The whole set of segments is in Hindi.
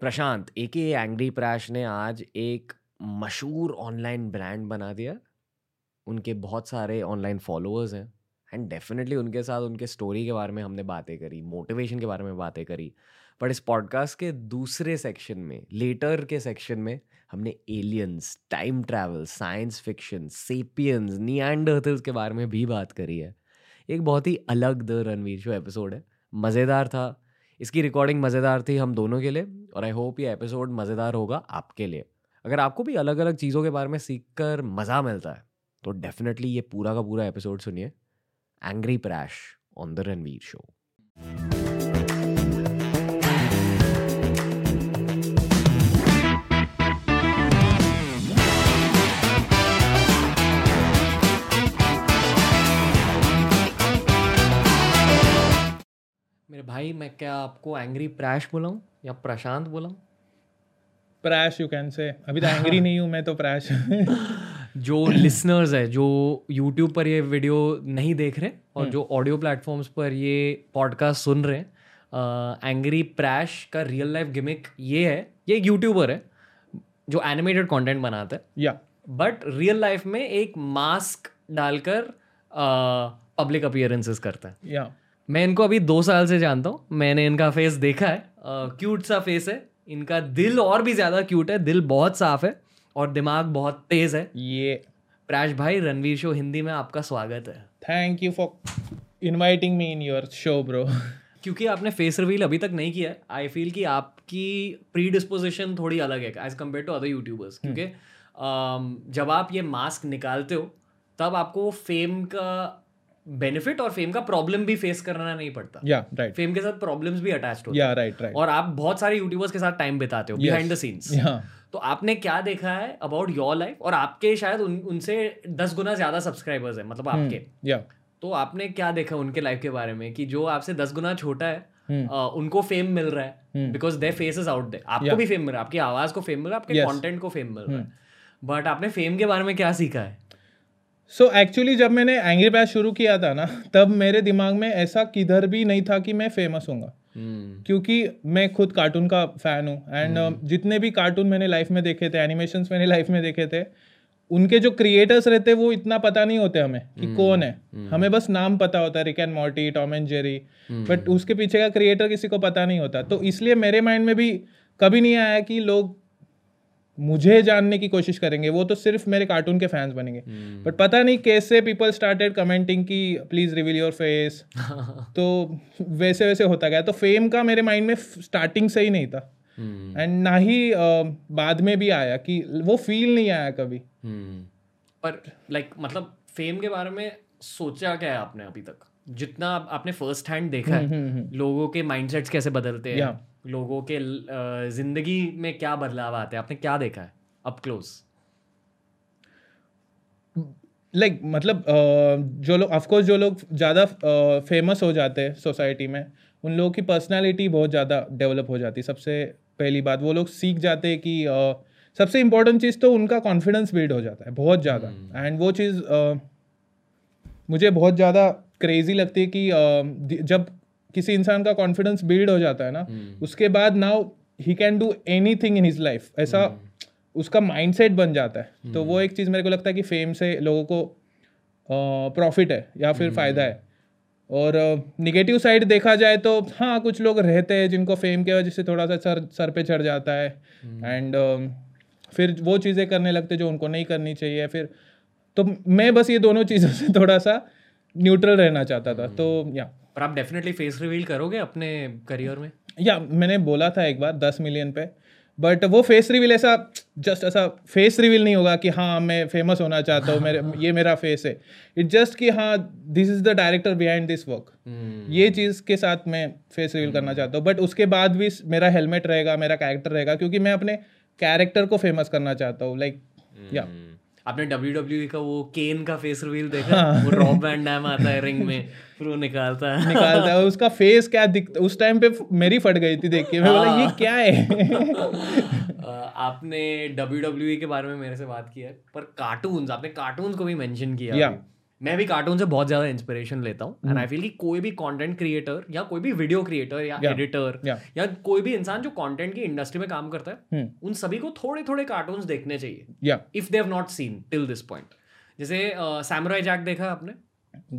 प्रशांत ए के एंग्री प्रैश ने आज एक मशहूर ऑनलाइन ब्रांड बना दिया। उनके बहुत सारे ऑनलाइन फॉलोअर्स हैं एंड डेफिनेटली उनके साथ उनके स्टोरी के बारे में हमने बातें करी मोटिवेशन के बारे में बातें करी। बट इस पॉडकास्ट के दूसरे सेक्शन में लेटर के सेक्शन में हमने aliens time travel science fiction sapiens Neanderthals के बारे में भी बात करी है। एक बहुत ही अलग द रणवीर शो एपिसोड है। मज़ेदार था। इसकी रिकॉर्डिंग मज़ेदार थी हम दोनों के लिए, और आई होप ये एपिसोड मज़ेदार होगा आपके लिए। अगर आपको भी अलग अलग चीज़ों के बारे में सीख कर मज़ा मिलता है तो डेफिनेटली ये पूरा का पूरा एपिसोड सुनिए। Angry Prash on the Ranveer show मेरे भाई मैं क्या आपको एंग्री प्रैश बुलाऊं या प्रशांत बुलाऊं? प्रैश यू कैन से अभी तो एंग्री नहीं हूँ मैं तो प्रैश जो लिसनर्स है जो यूट्यूब पर ये वीडियो नहीं देख रहे और जो ऑडियो प्लेटफॉर्म्स पर ये पॉडकास्ट सुन रहे हैं एंग्री प्रैश का रियल लाइफ गिमिक ये है ये एक यूट्यूबर है जो एनिमेटेड कंटेंट बनाता है। या बट रियल लाइफ में एक मास्क डालकर पब्लिक अपियरेंसेस करता है। या मैं इनको अभी दो साल से जानता हूँ। मैंने इनका फेस देखा है। क्यूट सा फेस है। इनका दिल और भी ज़्यादा क्यूट है। दिल बहुत साफ़ है और दिमाग बहुत तेज है। ये प्रैश भाई रणवीर शो हिंदी में आपका स्वागत है। Thank you for inviting me in your show bro क्योंकि आपने फेस रिवील अभी तक नहीं किया है। आई फील कि आपकी प्री डिस्पोजिशन थोड़ी अलग है as compared to other youtubers क्योंकि जब आप ये मास्क निकालते हो तब आपको फेम का बेनिफिट और फेम का प्रॉब्लम भी फेस करना नहीं पड़ता। या राइट फेम के साथ प्रॉब्लम्स भी अटैच्ड होते या राइट राइट और आप बहुत सारे यूट्यूबर्स के साथ टाइम बिताते हो बिहाइंड द सीन्स तो आपने क्या देखा है अबाउट योर लाइफ और आपके शायद उन, उनसे दस गुना ज़्यादा सब्सक्राइबर्स है मतलब हम्म। आपके। या तो आपने क्या देखा उनके लाइफ के बारे में? कि जो आपसे दस गुना छोटा है हम्म। उनको फेम मिल रहा है because they face is out दे आपको Yeah. भी फेम मिल रहा है आपकी आवाज़ को फेम मिल रहा है आपके Yes. कंटेंट को फेम मिल रहा है। बट आपने फेम के बारे में क्या सीखा है? सो so एक्चुअली जब मैंने एंग्री बैच शुरू किया था ना तब मेरे दिमाग में ऐसा किधर भी नहीं था कि मैं फ़ेमस होऊँगा। हम्म, क्योंकि मैं खुद कार्टून का फ़ैन हूँ एंड hmm. जितने भी कार्टून मैंने लाइफ में देखे थे एनिमेशन मैंने लाइफ में देखे थे उनके जो क्रिएटर्स रहते वो इतना पता नहीं होते हमें कि hmm. कौन है। हमें बस नाम पता होता है Rick and Morty Tom and Jerry but उसके पीछे का क्रिएटर किसी को पता नहीं होता। तो इसलिए मेरे माइंड में भी कभी नहीं आया कि लोग मुझे जानने की कोशिश करेंगे वो तो सिर्फ़ मेरे कार्टून के फैंस बनेंगे। But hmm. पता नहीं कैसे पीपल स्टार्टेड कमेंटिंग कि प्लीज़ रिवील योर फेस तो वैसे वैसे होता गया। तो फेम का मेरे माइंड में स्टार्टिंग से ही नहीं था। हम्म, एंड ना ही अ, बाद में भी आया कि वो फील नहीं आया कभी। हम्म। पर लाइक like, मतलब फेम के बारे में सोचा क्या है आपने अभी तक? जितना आप- आपने फ़र्स्ट हैंड देखा है लोगों के माइंडसेट्स कैसे बदलते हैं? Yeah. लोगों के ज़िंदगी में क्या बदलाव आते हैं? आपने क्या देखा है? अप क्लोज लाइक like, मतलब जो लोग ऑफकोर्स जो लोग ज़्यादा फ़ेमस हो जाते हैं सोसाइटी में उन लोगों की पर्सनालिटी बहुत ज़्यादा डेवलप हो जाती है। सबसे पहली बात वो लोग सीख जाते हैं कि सबसे इम्पोर्टेंट चीज़ तो उनका कॉन्फिडेंस बिल्ड हो जाता है बहुत ज़्यादा। And hmm. वो चीज़ मुझे बहुत ज़्यादा क्रेजी लगती है कि जब किसी इंसान का कॉन्फिडेंस बिल्ड हो जाता है ना उसके बाद now he can do anything in his life ऐसा उसका माइंडसेट बन जाता है। तो वो एक चीज़ मेरे को लगता है कि फेम से लोगों को प्रॉफिट है या फिर फ़ायदा है। और निगेटिव साइड देखा जाए तो हाँ कुछ लोग रहते हैं जिनको फेम की वजह से थोड़ा सा सर सर पे चढ़ जाता है। एंड फिर वो चीज़ें करने लगते जो उनको नहीं करनी चाहिए फिर तो मैं बस ये दोनों चीज़ों से थोड़ा सा न्यूट्रल रहना चाहता था। तो या पर आप डेफिनेटली फेस रिवील करोगे अपने करियर में? या मैंने बोला था एक बार दस मिलियन पे बट वो फेस रिवील ऐसा जस्ट ऐसा फेस रिवील नहीं होगा कि हाँ मैं फ़ेमस होना चाहता हूँ मेरे ये मेरा फेस है। इट जस्ट कि हाँ this is the director behind this work ये चीज़ के साथ मैं फेस रिवील करना चाहता हूँ बट उसके बाद भी मेरा हेलमेट रहेगा मेरा कैरेक्टर रहेगा क्योंकि मैं अपने कैरेक्टर को फ़ेमस करना चाहता हूँ लाइक या हम्म। आपने डब्ल्यू का वो केन का फेस रिवील देखा? वो रॉब वैन डैम आता है रिंग में फिर वो निकालता है। निकालता है उसका फेस क्या दिखता उस टाइम पे मेरी फट गई थी देख के। मैं बोला ये क्या है? आपने डब्ल्यू डब्ल्यू के बारे में मेरे से बात की है पर कार्टून्स आपने कार्टून्स को भी मेंशन किया Yeah. मैं भी कार्टून से बहुत ज़्यादा इंस्पिरेशन लेता हूँ एंड आई फील कि कोई भी कंटेंट क्रिएटर या कोई भी वीडियो क्रिएटर या एडिटर Yeah. yeah. या कोई भी इंसान जो कंटेंट की इंडस्ट्री में काम करता है hmm. उन सभी को थोड़े थोड़े कार्टून देखने चाहिए if they have not seen till this point जैसे सैमुराई जैक देखा है आपने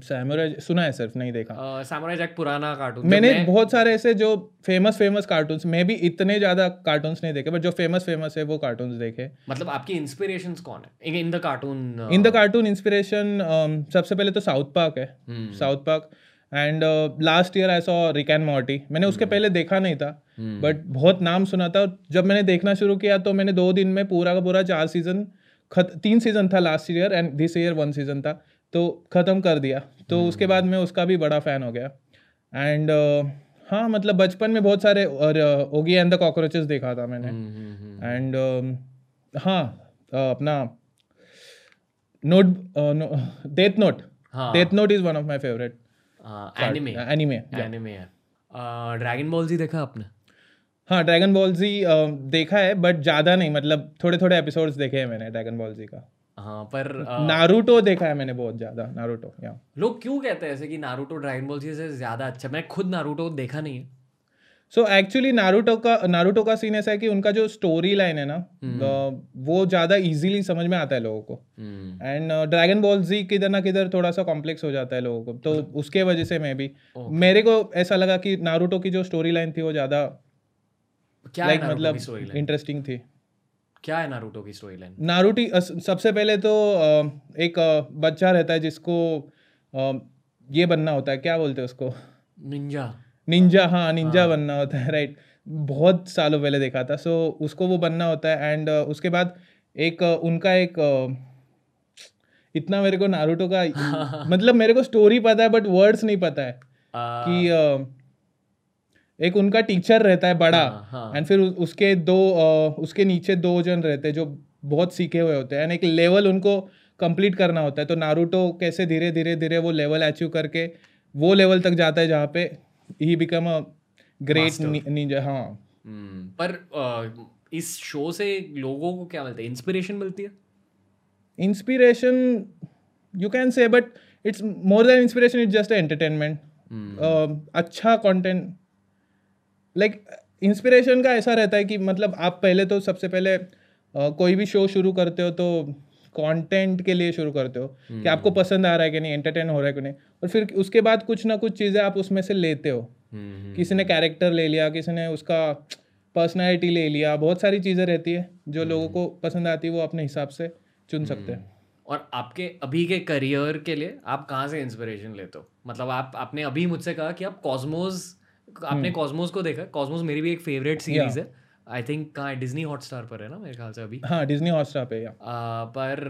सैमुराई सुना है सिर्फ़ नहीं देखा। सैमुराई जैक पुराना कार्टून मैंने बहुत सारे ऐसे जो फ़ेमस फ़ेमस कार्टून्स मैं भी इतने ज़्यादा कार्टून्स नहीं देखे बट जो फ़ेमस फ़ेमस है वो कार्टून्स देखे। मतलब आपकी इंस्पिरेशंस कौन है? In the cartoon in the cartoon inspiration सबसे पहले तो साउथ पार्क है। हम्म। South Park and last year I saw Rick and Morty मैंने उसके पहले देखा नहीं था हम्म। बट बहुत नाम सुना था। जब मैंने देखना शुरू किया तो मैंने दो दिन में पूरा का पूरा चार सीज़न तीन सीज़न था last year and this year one season था। तो ख़त्म कर दिया। तो हम्म। उसके बाद मैं उसका भी बड़ा फ़ैन हो गया। एंड हाँ मतलब बचपन में बहुत सारे और ओगी एंड द कॉकरोचेस देखा था मैंने। हम्म, एंड हाँ अ, अपना note death note death note is one of my favourite anime anime anime dragon ball Z देखा आपने? हाँ ड्रैगन बॉल जी देखा है बट ज़्यादा नहीं मतलब थोड़े थोड़े एपिसोड्स देखे हैं मैंने ड्रैगन बॉल जी का। हाँ पर नारुतो देखा है मैंने बहुत ज़्यादा नारुतो या लोग क्यों कहते हैं ऐसे कि नारुतो ड्रैगन बॉल से ज़्यादा अच्छा मैं खुद नारुतो देखा नहीं है। सो एक्चुअली नारुतो का नारुतो का सीन ऐसा है कि उनका जो स्टोरी लाइन है ना अ, वो ज़्यादा इजीली समझ में आता है लोगों को। Hmm, and dragon ball Z किधर ना किधर थोड़ा सा कॉम्प्लेक्स हो जाता है लोगों को। तो उसके वजह से मैं भी Okay. मेरे को ऐसा लगा कि नारूटो की जो स्टोरी लाइन थी वो ज़्यादा क्या लाइक नारुतो मतलब इंटरेस्टिंग थी। क्या है नारुतो की स्टोरी लाइन नारुटी सबसे पहले तो एक बच्चा रहता है जिसको ये बनना होता है क्या बोलते हैं उसको? निंजा निंजा हाँ निंजा हाँ. बनना होता है राइट बहुत सालों पहले देखा था सो उसको वो बनना होता है एंड उसके बाद एक उनका एक इतना मेरे को नारुतो का मतलब मेरे को स्टोरी पता है बट वर्ड्स नहीं पता है कि अ, एक उनका टीचर रहता है बड़ा हाँ, हाँ। एंड फिर उसके दो उसके नीचे दो जन रहते हैं जो बहुत सीखे हुए होते हैं। एंड एक लेवल उनको कंप्लीट करना होता है। तो नारूटो कैसे धीरे धीरे धीरे वो लेवल अचीव करके वो लेवल तक जाता है जहाँ पे he become a great ninja हाँ। हम्म, पर इस शो से लोगों को क्या मिलता है? इंस्पिरेशन मिलती है? Inspiration you can say but it's more than inspiration it's just entertainment hmm, अच्छा कंटेंट लाइक इंस्पिरेशन का ऐसा रहता है कि मतलब आप पहले तो सबसे पहले अ, कोई भी शो शुरू करते हो तो कंटेंट के लिए शुरू करते हो कि आपको पसंद आ रहा है कि नहीं एंटरटेन हो रहा है कि नहीं। और फिर उसके बाद कुछ ना कुछ चीज़ें आप उसमें से लेते हो। हम्म, किसी ने कैरेक्टर ले लिया किसी ने उसका पर्सनैलिटी ले लिया बहुत सारी चीज़ें रहती है जो लोगों को पसंद आती है वो अपने हिसाब से चुन सकते हैं। और आपके अभी के करियर के लिए आप कहाँ से इंस्पिरेशन लेते हो? मतलब आप आपने अभी मुझसे कहा कि आप कॉस्मोस आपने कॉस्मोस को देखा? कॉस्मोस मेरी भी एक फेवरेट सीरीज़ है। आई थिंक कहाँ डिज्नी हॉटस्टार पर है ना मेरे ख्याल से अभी? हाँ डिज्नी हॉटस्टार पे या पर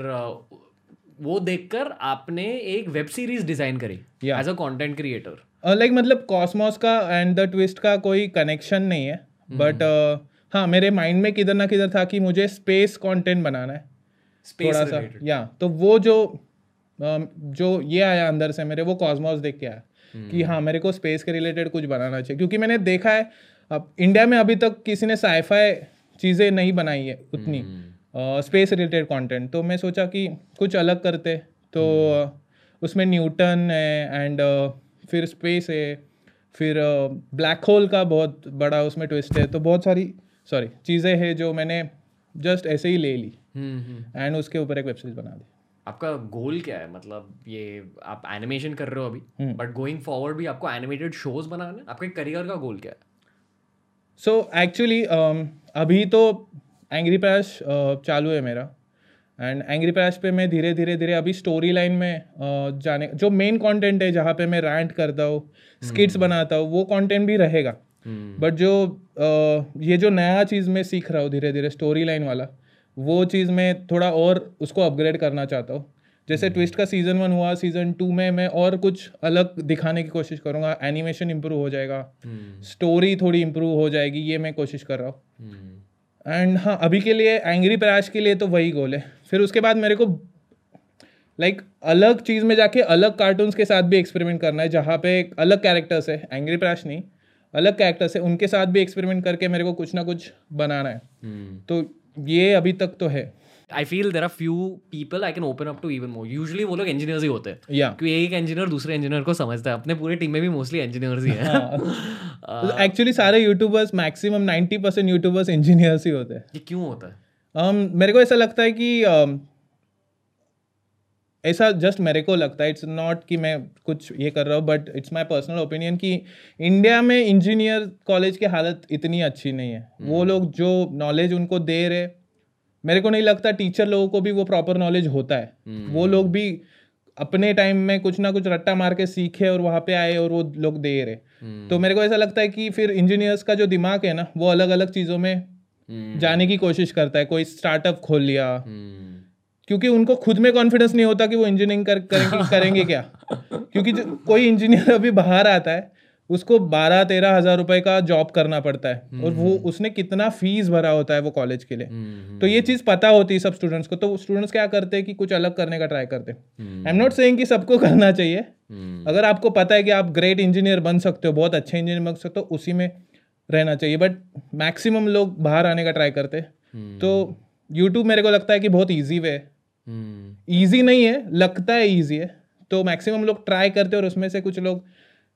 वो देखकर आपने एक वेब सीरीज़ डिज़ाइन करी as a content creator like मतलब कॉस्मोस का एंड द ट्विस्ट का कोई कनेक्शन नहीं है बट हाँ मेरे माइंड में किधर ना किधर था कि मुझे स्पेस कंटेंट बनाना है। स्पेस थोड़ा सा या तो वो जो जो ये आया अंदर से मेरे वो कॉस्मोस देख के आया। कि हाँ मेरे को स्पेस के रिलेटेड कुछ बनाना चाहिए। क्योंकि मैंने देखा है अब इंडिया में अभी तक किसी ने साइफाई चीज़ें नहीं बनाई है उतनी स्पेस रिलेटेड कंटेंट तो मैं सोचा कि कुछ अलग करते। तो उसमें न्यूटन है एंड फिर स्पेस है फिर ब्लैक होल का बहुत बड़ा उसमें ट्विस्ट है। तो बहुत सारी सॉरी चीज़ें हैं जो मैंने जस्ट ऐसे ही ले ली। एंड उसके ऊपर एक वेब सीरीज़ बना दी। आपका गोल क्या है? मतलब ये आप एनिमेशन कर रहे हो अभी हम्म। बट गोइंग फॉरवर्ड भी आपको एनिमेटेड शोज़ बनाना आपके करियर का गोल क्या है? सो एक्चुअली अभी तो एंग्री पैश चालू है मेरा। एंड एंग्री पैश पे मैं धीरे धीरे धीरे अभी स्टोरी लाइन में uh, जाने जो मेन कंटेंट है जहाँ पे मैं रैंट करता हूँ स्किट्स बनाता हूँ वो कंटेंट भी रहेगा। बट जो uh, ये जो नया चीज़ मैं सीख रहा हूँ धीरे धीरे स्टोरी लाइन वाला वो चीज़ मैं थोड़ा और उसको अपग्रेड करना चाहता हूँ। जैसे ट्विस्ट का सीज़न वन हुआ सीज़न टू में मैं और कुछ अलग दिखाने की कोशिश करूँगा। एनिमेशन इम्प्रूव हो जाएगा। स्टोरी थोड़ी इम्प्रूव हो जाएगी ये मैं कोशिश कर रहा हूँ। एंड हाँ अभी के लिए एंग्री प्रैश के लिए तो वही गोल है। फिर उसके बाद मेरे को लाइक like, अलग चीज़ में जाके अलग कार्टून्स के साथ भी एक्सपेरिमेंट करना है जहाँ पे अलग कैरेक्टर्स है। एंग्री प्रैश नहीं अलग कैरेक्टर्स है उनके साथ भी एक्सपेरिमेंट करके मेरे को कुछ ना कुछ बनाना है। तो ये अभी तक तो है। I feel there are few people I can open up to even more usually वो लोग इंजीनियर्स ही होते हैं। Yeah. क्योंकि एक इंजीनियर दूसरे इंजीनियर को समझता है। अपने पूरे टीम में भी मोस्टली इंजीनियर्स ही है। हैं। एक्चुअली सारे youtubers maximum 90% percent youtubers engineers ही होते हैं। ये क्यों होता है? Um, मेरे को ऐसा लगता है कि um, ऐसा जस्ट मेरे को लगता है इट्स नॉट कि मैं कुछ ये कर रहा हूँ but it's my personal opinion कि इंडिया में इंजीनियर कॉलेज की हालत इतनी अच्छी नहीं है। वो लोग जो नॉलेज उनको दे रहे मेरे को नहीं लगता टीचर लोगों को भी वो प्रॉपर नॉलेज होता है। वो लोग भी अपने टाइम में कुछ ना कुछ रट्टा मार के सीखे और वहाँ पे आए और वो लोग दे रहे। तो मेरे को ऐसा लगता है कि फिर इंजीनियर्स का जो दिमाग है ना वो अलग अलग चीज़ों में जाने की कोशिश करता है। कोई स्टार्टअप खोल लिया। क्योंकि उनको खुद में कॉन्फिडेंस नहीं होता कि वो इंजीनियरिंग कर, करेंगे करेंगे क्या? क्योंकि जो, कोई इंजीनियर अभी बाहर आता है उसको बारह तेरह हज़ार रुपए का जॉब करना पड़ता है। और वो उसने कितना फ़ीस भरा होता है वो कॉलेज के लिए। तो ये चीज़ पता होती है सब स्टूडेंट्स को। तो स्टूडेंट्स क्या करते हैं कि कुछ अलग करने का ट्राई करते हैं। आई एम नॉट सेइंग कि सबको करना चाहिए। अगर आपको पता है कि आप ग्रेट इंजीनियर बन सकते हो बहुत अच्छे इंजीनियर बन सकते हो उसी में रहना चाहिए। बट मैक्सिमम लोग बाहर आने का ट्राई करते तो यूट्यूब मेरे को लगता है कि बहुत ईजी वे है। ईजी नहीं है लगता है ईजी है। तो मैक्सिमम लोग ट्राई करते हैं और उसमें से कुछ लोग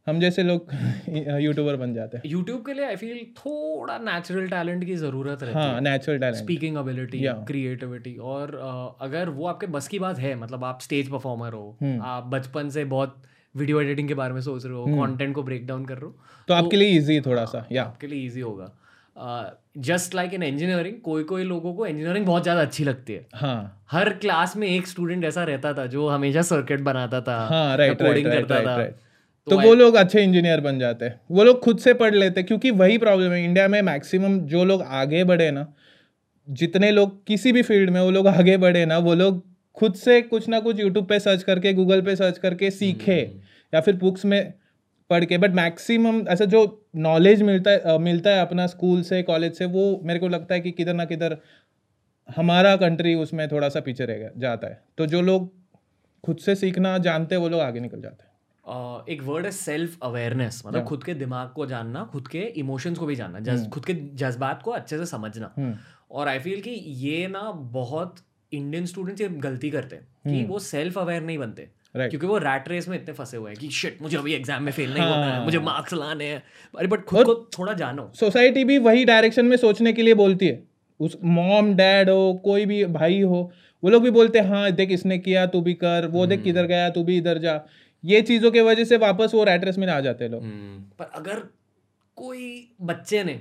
हम जैसे लोग यूट्यूबर बन जाते हैं। यूट्यूब के लिए आई फील थोड़ा नेचुरल टैलेंट की ज़रूरत रहती हाँ natural talent speaking ability creativity और अ, अगर वो आपके बस की बात है मतलब आप स्टेज परफॉर्मर हो हम्म। आप बचपन से बहुत वीडियो एडिटिंग के बारे में सोच रहे हो कंटेंट को ब्रेक डाउन कर रहे हो तो, तो आपके लिए इजी थोड़ा सा या आपके लिए इजी होगा। जस्ट लाइक इन इंजीनियरिंग कोई कोई लोगों को इंजीनियरिंग बहुत ज़्यादा अच्छी लगती है। हाँ। हर क्लास में एक स्टूडेंट ऐसा रहता था जो हमेशा सर्किट बनाता था हाँ राइट कोडिंग राइट करता राइट था। राइट तो वो लोग अच्छे इंजीनियर बन जाते हैं। वो लोग खुद से पढ़ लेते हैं क्योंकि वही प्रॉब्लम है इंडिया में मैक्सिमम जो लोग आगे बढ़े ना जितने लोग किसी भी फ़ील्ड में वो लोग आगे बढ़े ना वो लोग खुद से कुछ ना कुछ यूट्यूब पे सर्च करके गूगल पे सर्च करके सीखे या फिर बुक्स में पढ़ के। बट मैक्सिमम ऐसा जो नॉलेज मिलता है मिलता है अपना स्कूल से कॉलेज से वो मेरे को लगता है कि किधर ना किधर हमारा कंट्री उसमें थोड़ा सा पीछे रह जाता है। तो जो लोग खुद से सीखना जानते हैं वो लोग आगे निकल जाते हैं। अ, एक वर्ड है सेल्फ अवेयरनेस मतलब Yeah. खुद के दिमाग को जानना खुद के इमोशंस को भी जानना जज, खुद के जज्बात को अच्छे से समझना। हम्म और आई फील कि ये ना बहुत इंडियन स्टूडेंट्स ये गलती करते हैं कि वो सेल्फ अवेयर नहीं बनते। राइट क्योंकि वो रैट रेस में इतने फंसे हुए हैं कि शिट मुझे अभी एग्ज़ाम में फेल नहीं हाँ. होना है। मुझे मार्क्स लाने हैं। अरे बट खुद को थोड़ा जानो। सोसाइटी भी वही डायरेक्शन में सोचने के लिए बोलती है। उस मॉम डैड हो कोई भी भाई हो वो लोग भी बोलते हैं हाँ देख इसने किया तू भी कर वो देख किधर गया तू भी इधर जा। ये चीज़ों की वजह से वापस वो रैट रेस में आ जाते लोग। पर अगर कोई बच्चे ने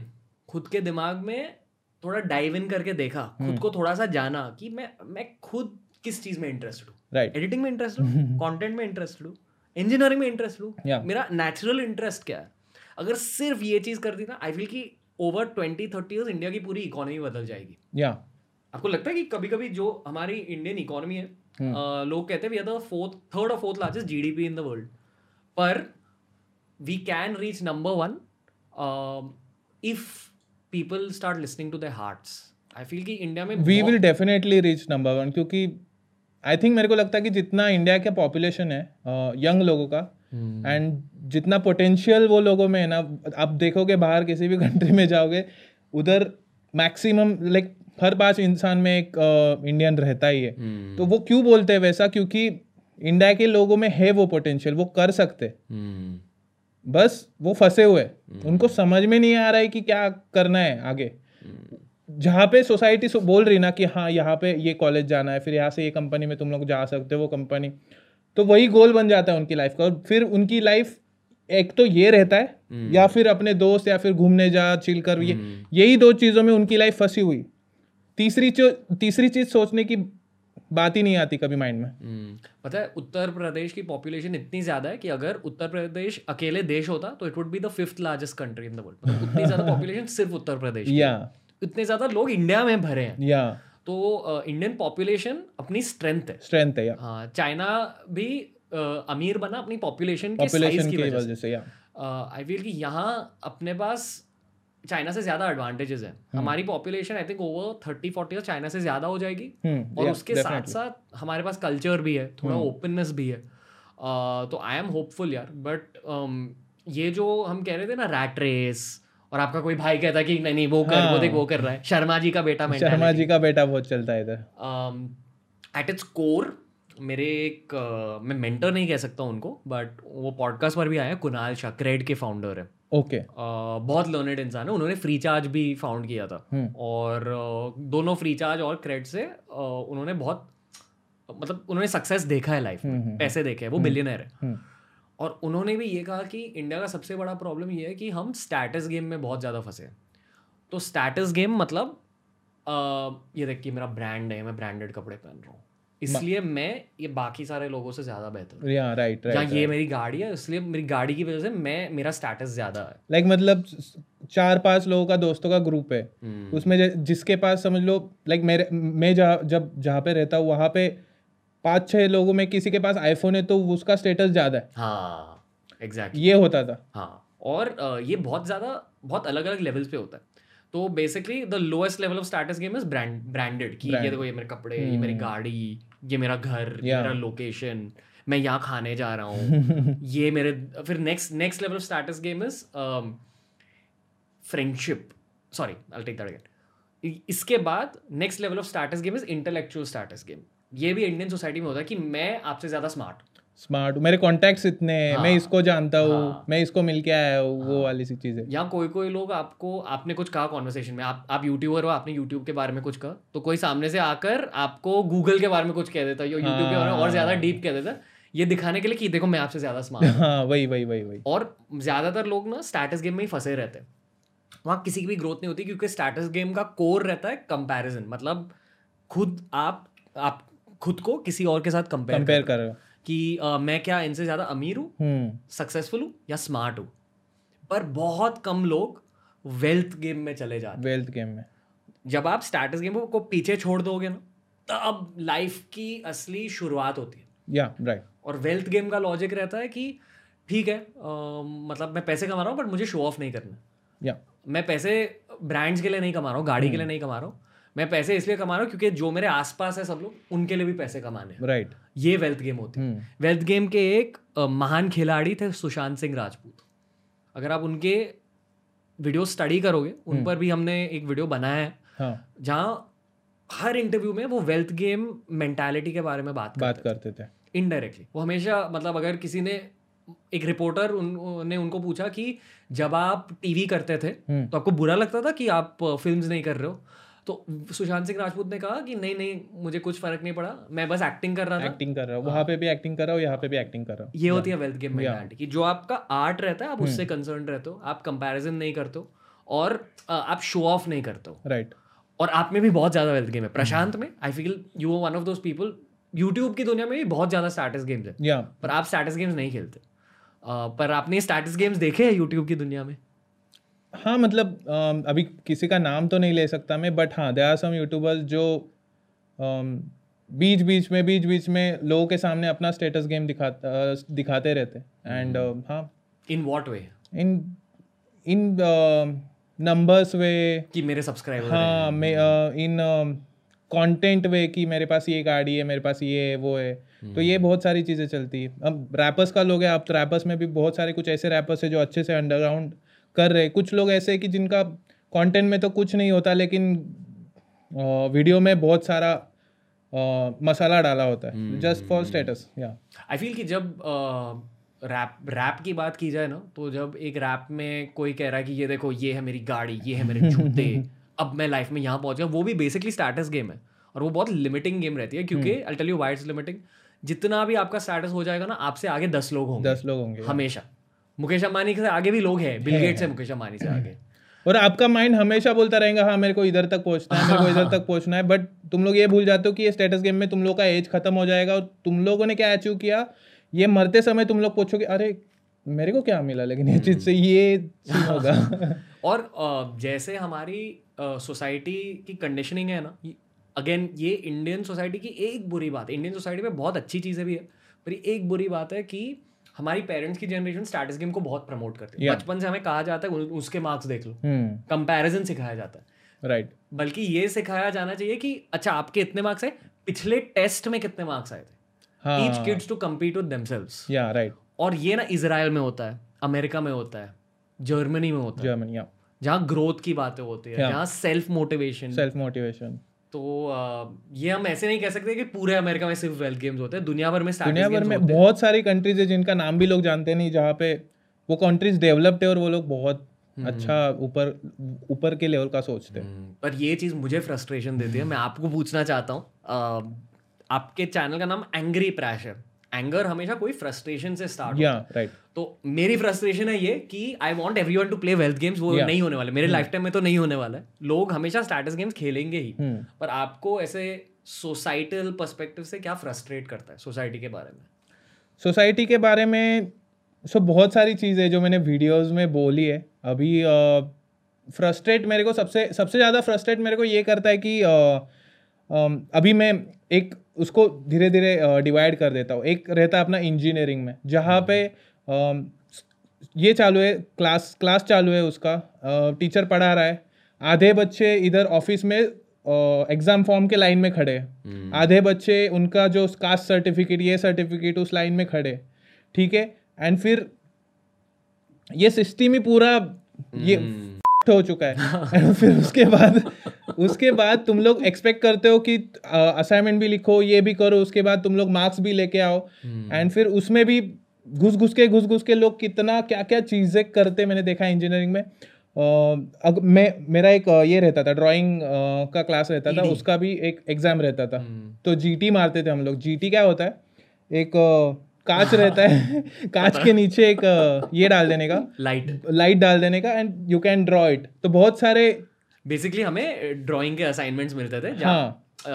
खुद के दिमाग में थोड़ा डाइव इन करके देखा हम्म। खुद को थोड़ा सा जाना कि मैं मैं खुद किस चीज़ में इंटरेस्टेड हूँ? राइट एडिटिंग में इंटरेस्ट हूँ कंटेंट में इंटरेस्ट हूँ इंजीनियरिंग में इंटरेस्ट Yeah. मेरा नेचुरल इंटरेस्ट क्या है? अगर सिर्फ़ ये चीज़ कर दी ना आई फील कि over twenty thirty years India की पूरी इकोनॉमी बदल जाएगी। या आपको लगता है कि कभी कभी जो हमारी इंडियन इकोनॉमी है। अ, लोग कहते हैं we are the fourth third और fourth largest GDP in the world पर we can reach number one if people start listening to the hearts I feel कि इंडिया में we will definitely reach number one क्योंकि आई थिंक मेरे को लगता है कि जितना इंडिया का पॉपुलेशन है यंग लोगों का एंड hmm. जितना पोटेंशियल वो लोगों में है ना आप देखोगे बाहर किसी भी कंट्री में जाओगे उधर मैक्सिमम लाइक हर पाँच इंसान में एक इंडियन uh, रहता ही है Hmm. तो वो क्यों बोलते हैं वैसा क्योंकि इंडिया के लोगों में है वो पोटेंशियल वो कर सकते Hmm. बस वो फंसे हुए। उनको समझ में नहीं आ रहा है कि क्या करना है आगे जहाँ पे सोसाइटी सो बोल रही ना कि हाँ यहाँ पे ये कॉलेज जाना है फिर यहाँ से ये कंपनी में तुम लोग जा सकते हो वो कंपनी तो वही गोल बन जाता है उनकी लाइफ का। और फिर उनकी लाइफ एक तो ये रहता है या फिर अपने दोस्त या फिर घूमने जा चिल कर ये यही दो चीज़ों में उनकी लाइफ फंसी हुई। तीसरी तीसरी चीज़ सोचने की बात ही नहीं आती कभी माइंड में। हम्म, पता है उत्तर प्रदेश की पॉपुलेशन इतनी ज़्यादा है कि अगर उत्तर प्रदेश अकेले देश होता तो it would be the fifth largest country in the world उतनी ज़्यादा पॉपुलेशन सिर्फ़ उत्तर प्रदेश या है। इतने ज़्यादा लोग इंडिया में भरे हैं। या। तो इंडियन पॉपुलेशन अपनी स्ट्रेंथ है। स्ट्रेंथ है या। हाँ चाइना भी अमीर बना अपनी पॉपुलेशन के साइज़ की वजह से या। आई फील कि यहाँ अपने पास चाइना से ज़्यादा एडवांटेजेस हैं। हमारी population I think over thirty forty China से ज़्यादा हो जाएगी। हम्म और उसके साथ साथ हमारे पास कल्चर भी है थोड़ा ओपननेस भी है। तो आई एम होपफुल यार। बट ये जो हम कह रहे थे ना रैट रेस और आपका कोई भाई कहता है कि नहीं नहीं वो कर वो हाँ। देख वो कर रहा है। शर्मा जी का बेटा शर्मा जी का बेटा बहुत चलता है इधर। एट इट्स कोर मेरे एक अ, मैं मेंटर नहीं कह सकता उनको बट वो पॉडकास्ट पर भी हैं कुणाल शाह क्रेड के फाउंडर है। ओके। अ, बहुत लर्नेड इंसान है उन्होंने फ्री चार्ज भी फाउंड किया था। हम्म। और अ, दोनों फ्री चार्ज और क्रेड से अ, उन्होंने बहुत मतलब उन्होंने सक्सेस देखा है लाइफ हम्म, में हम्म, पैसे देखे हैं वो बिलियनर है। हम्म, और उन्होंने भी ये कहा कि इंडिया का सबसे बड़ा प्रॉब्लम ये है कि हम स्टैटस गेम में बहुत ज़्यादा फंसे हैं। तो स्टैटस गेम मतलब अ, ये देख कि मेरा ब्रांड है मैं ब्रांडेड कपड़े पहन रहा हूँ। इसलिए मैं ये बाकी सारे लोगों से ज़्यादा बेहतर या राइट राइट ये मेरी गाड़ी है इसलिए मेरी गाड़ी की वजह से मैं मेरा स्टेटस ज़्यादा है। लाइक like, मतलब चार पाँच लोगों का दोस्तों का ग्रुप है। हम्म, उसमें जिसके पास समझ लो लाइक मेरे मैं जहाँ जब जहाँ पे रहता हूँ वहाँ पे पाँच छः लोगों में किसी के पास आईफोन है तो उसका स्टेटस ज़्यादा है। हाँ एग्जैक्टली ये होता था। हाँ और ये बहुत ज़्यादा बहुत अलग अलग लेवल्स पे होता है। तो basically the lowest level of status game is brand branded कि ये देखो ये मेरे कपड़े ये मेरी गाड़ी ये मेरा घर Yeah. मेरा लोकेशन मैं यहाँ खाने जा रहा हूँ। ये मेरे फिर next next level of status game is friendship sorry I take that again इसके बाद next level of status game is intellectual status game ये भी इंडियन सोसाइटी में होता है कि मैं आपसे ज़्यादा स्मार्ट स्मार्ट मेरे कॉन्टैक्ट्स इतने हैं। मैं हाँ, इसको जानता हूँ। हाँ। मैं इसको मिल के आया हूँ। हाँ, वो वाली सी चीज़ें। या कोई कोई लोग आपको आपने कुछ कहा कॉन्वर्सेशन में? आप आप यूट्यूबर हो आपने यूट्यूब के बारे में कुछ कहा? तो कोई सामने से आकर आपको गूगल के बारे में कुछ कह देता है यूट्यूब के बारे में और ज़्यादा हाँ। डीप कह देता है। ये दिखाने के लिए कि देखो मैं आपसे ज़्यादा स्मार्ट हाँ। वही वही वही वही। और ज़्यादातर लोग ना स्टेटस गेम में ही फंसे रहते हैं। वहाँ किसी की भी ग्रोथ नहीं होती क्योंकि स्टेटस गेम का कोर रहता है कंपैरिजन मतलब खुद आप आप खुद को किसी और के साथ कंपेयर कर रहे हो कि अ, मैं क्या इनसे ज़्यादा अमीर हूँ हम्म। सक्सेसफुल हूँ या स्मार्ट हूँ। पर बहुत कम लोग वेल्थ गेम में चले जाते वेल्थ गेम में। जब आप स्टैटस गेम को पीछे छोड़ दोगे ना तब लाइफ की असली शुरुआत होती है। या राइट और वेल्थ गेम का लॉजिक रहता है कि ठीक है अ, मतलब मैं पैसे कमा रहा हूँ बट मुझे शो ऑफ़ नहीं करना। या मैं पैसे ब्रांड्स के लिए नहीं कमा रहा हूँ गाड़ी के लिए नहीं कमा रहा हूँ। मैं पैसे इसलिए कमा रहा हूँ क्योंकि जो मेरे आसपास है सब लोग उनके लिए भी पैसे कमाने हैं। राइट ये वेल्थ गेम होती है। हम्म। वेल्थ गेम के एक महान खिलाड़ी थे सुशांत सिंह राजपूत। अगर आप उनके वीडियो स्टडी करोगे उन पर भी हमने एक वीडियो बनाया है हाँ। जहाँ हर इंटरव्यू में वो वेल्थ गेम मेंटालिटी के बारे में बात बात करते थे। इनडायरेक्टली वो हमेशा मतलब अगर किसी ने एक रिपोर्टर उन, ने उनको पूछा कि जब आप टीवी करते थे हम्म। तो आपको बुरा लगता था कि आप फिल्म्स नहीं कर रहे हो? तो सुशांत सिंह राजपूत ने कहा कि नहीं नहीं मुझे कुछ फ़र्क नहीं पड़ा। मैं बस एक्टिंग कर रहा था। एक्टिंग कर रहा हूँ। वहाँ पे भी एक्टिंग कर रहा हूँ यहाँ पे भी एक्टिंग कर रहा हूँ। ये होती है वेल्थ गेम मेंटालिटी कि। जो आपका आर्ट रहता है आप हम्म। उससे कंसर्न रहते हो आप कंपैरिजन नहीं करते हो और आप शो ऑफ़ नहीं करते हो। राइट और आप में भी बहुत ज़्यादा वेल्थ गेम है। हम्म। प्रशांत में I feel you one of those people YouTube की दुनिया में भी बहुत ज़्यादा स्टैटस गेम्स है। पर आप स्टैटस गेम्स नहीं खेलते। पर आपने स्टैटस गेम्स देखे हैं यूट्यूब की दुनिया में? हाँ मतलब अभी किसी का नाम तो नहीं ले सकता मैं बट हाँ दे आर सम यूट्यूबर्स जो बीच बीच में बीच बीच में लोगों के सामने अपना स्टेटस गेम दिखाता दिखाते रहते एंड हाँ। In what way in in numbers वे कि मेरे सब्सक्राइबर हाँ मैं इन कंटेंट वे कि मेरे पास ये गाड़ी है मेरे पास ये है वो है। तो ये बहुत सारी चीज़ें चलती है। अब रैपर्स का लोग है अब तो रैपर्स में भी बहुत सारे कुछ ऐसे रैपर्स है जो अच्छे से अंडरग्राउंड कर रहे कुछ लोग ऐसे हैं कि जिनका कंटेंट में तो कुछ नहीं होता लेकिन वीडियो में बहुत सारा मसाला डाला होता है। जस्ट फॉर स्टेटस या आई फील कि जब रैप रैप की बात की जाए ना तो जब एक रैप में कोई कह रहा है कि ये देखो ये है मेरी गाड़ी ये है मेरे जूते अब मैं लाइफ में यहाँ पहुँच गया वो भी बेसिकली स्टेटस गेम है। और वो बहुत लिमिटिंग गेम रहती है क्योंकि I tell you why it's limiting जितना भी आपका स्टेटस हो जाएगा ना आपसे आगे दस लोग होंगे। दस लोग होंगे हमेशा। मुकेश अंबानी से आगे भी लोग हैं बिल गेट से मुकेश अंबानी से आगे। और आपका माइंड हमेशा बोलता रहेगा हाँ मेरे को इधर तक पहुँचना है मेरे को इधर तक पहुँचना है। बट तुम लोग ये भूल जाते हो कि ये स्टेटस गेम में तुम लोग का एज खत्म हो जाएगा और तुम लोगों ने क्या अचीव किया? ये मरते समय तुम लोग पूछोगे अरे मेरे को क्या मिला? लेकिन ये चीज़ से ये होगा। और जैसे हमारी सोसाइटी की कंडीशनिंग है ना अगेन ये इंडियन सोसाइटी की एक बुरी बात है। इंडियन सोसाइटी में बहुत अच्छी चीज़ें भी है पर एक बुरी बात है कि हमारी पेरेंट्स की जनरेशन स्टैटस गेम को बहुत प्रमोट करती है। बचपन से हमें कहा जाता है उसके मार्क्स देख लो। हम्म। कंपैरिजन सिखाया जाता है। राइट बल्कि ये सिखाया जाना चाहिए कि अच्छा आपके इतने मार्क्स आए पिछले टेस्ट में कितने मार्क्स आए थे? Each kids to compete with themselves yeah right और ये ना इसराइल में होता है अमेरिका में होता है जर्मनी में होता है। जर्मनी जहाँ ग्रोथ की बातें होती है Yeah. जहाँ सेल्फ मोटिवेशन सेल्फ मोटिवेशन तो ये हम ऐसे नहीं कह सकते कि पूरे अमेरिका में सिर्फ़ वेल्थ गेम्स होते हैं दुनिया भर में दुनिया भर में बहुत सारी कंट्रीज़ है जिनका नाम भी लोग जानते नहीं जहाँ पे वो कंट्रीज़ डेवलप्ड है और वो लोग बहुत अच्छा ऊपर ऊपर के लेवल का सोचते हैं। हम्म, पर ये चीज़ मुझे फ्रस्ट्रेशन देती है मैं आपको पूछना चाहता हूँ आपके चैनल का नाम एंग्री प्रैश है। एंगर हमेशा कोई फ्रस्ट्रेशन से स्टार्ट या राइट तो मेरी फ्रस्ट्रेशन है ये कि I want everyone to play wealth games वो Yeah. नहीं होने वाले। मेरे लाइफ टाइम में तो नहीं होने वाला है। लोग हमेशा स्टेटस गेम्स खेलेंगे ही। हम्म। पर आपको ऐसे सोसाइटल पर्सपेक्टिव से क्या फ्रस्ट्रेट करता है सोसाइटी के बारे में? सोसाइटी के बारे में सो बहुत सारी चीज़ें जो मैंने वीडियोस में बोली है। अभी फ्रस्ट्रेट मेरे को सबसे सबसे ज़्यादा फ्रस्ट्रेट मेरे को ये करता है कि अभी मैं एक उसको धीरे धीरे डिवाइड कर देता हूँ। एक रहता है अपना इंजीनियरिंग में जहाँ पे ये चालू है क्लास क्लास चालू है उसका टीचर पढ़ा रहा है। आधे बच्चे इधर ऑफ़िस में एग्ज़ाम फॉर्म के लाइन में खड़े हैं। आधे बच्चे उनका जो कास्ट सर्टिफिकेट ये सर्टिफिकेट उस लाइन में खड़े ठीक है? एंड फिर ये सिस्टम ही पूरा ये हो चुका है। फिर उसके बाद उसके बाद तुम लोग एक्सपेक्ट करते हो कि असाइनमेंट भी लिखो ये भी करो उसके बाद तुम लोग मार्क्स भी लेके आओ। एंड फिर उसमें भी घुस घुस के घुस घुस के लोग कितना क्या क्या चीज़ें करते मैंने देखा इंजीनियरिंग में। अग मैं मेरा एक ये रहता था ड्राइंग का क्लास रहता था उसका भी एक एग्ज़ाम रहता था। तो जीटी मारते थे हम लोग। जीटी क्या होता है? एक कांच रहता है कांच के नीचे एक ये डाल देने का। लाइट लाइट डाल देने का and you can draw it तो बहुत सारे बेसिकली हमें ड्राइंग के असाइनमेंट्स मिलते थे हाँ। अ,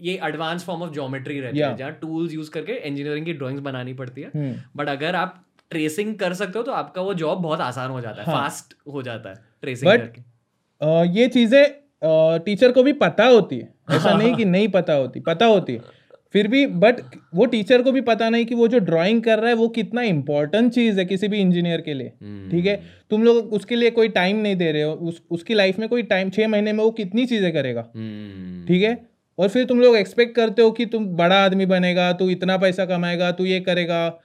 ये एडवांस फॉर्म ऑफ़ ज्योमेट्री रहती yeah. है जहाँ टूल्स यूज़ करके इंजीनियरिंग की ड्राइंग्स बनानी पड़ती है। हम्म, बट अगर आप ट्रेसिंग कर सकते हो तो आपका वो जॉब बहुत आसान हो जाता है हाँ। फास्ट हो जाता है ट्रेसिंग But- करके। अ, ये चीज़ें टीचर को भी पता होती है। ऐसा नहीं कि नहीं पता होती पता होती है। फिर भी बट वो टीचर को भी पता नहीं कि वो जो ड्राइंग कर रहा है वो कितना इंपॉर्टेंट चीज़ है किसी भी इंजीनियर के लिए ठीक है? तुम लोग उसके लिए कोई टाइम नहीं दे रहे हो उस उसकी लाइफ में कोई टाइम छः महीने में वो कितनी चीज़ें करेगा हम्म, ठीक है? और फिर तुम लोग एक्सपेक्ट करते हो कि तुम बड़ा आदमी बनेगा तू इतना पैसा कमाएगा तू ये करेगा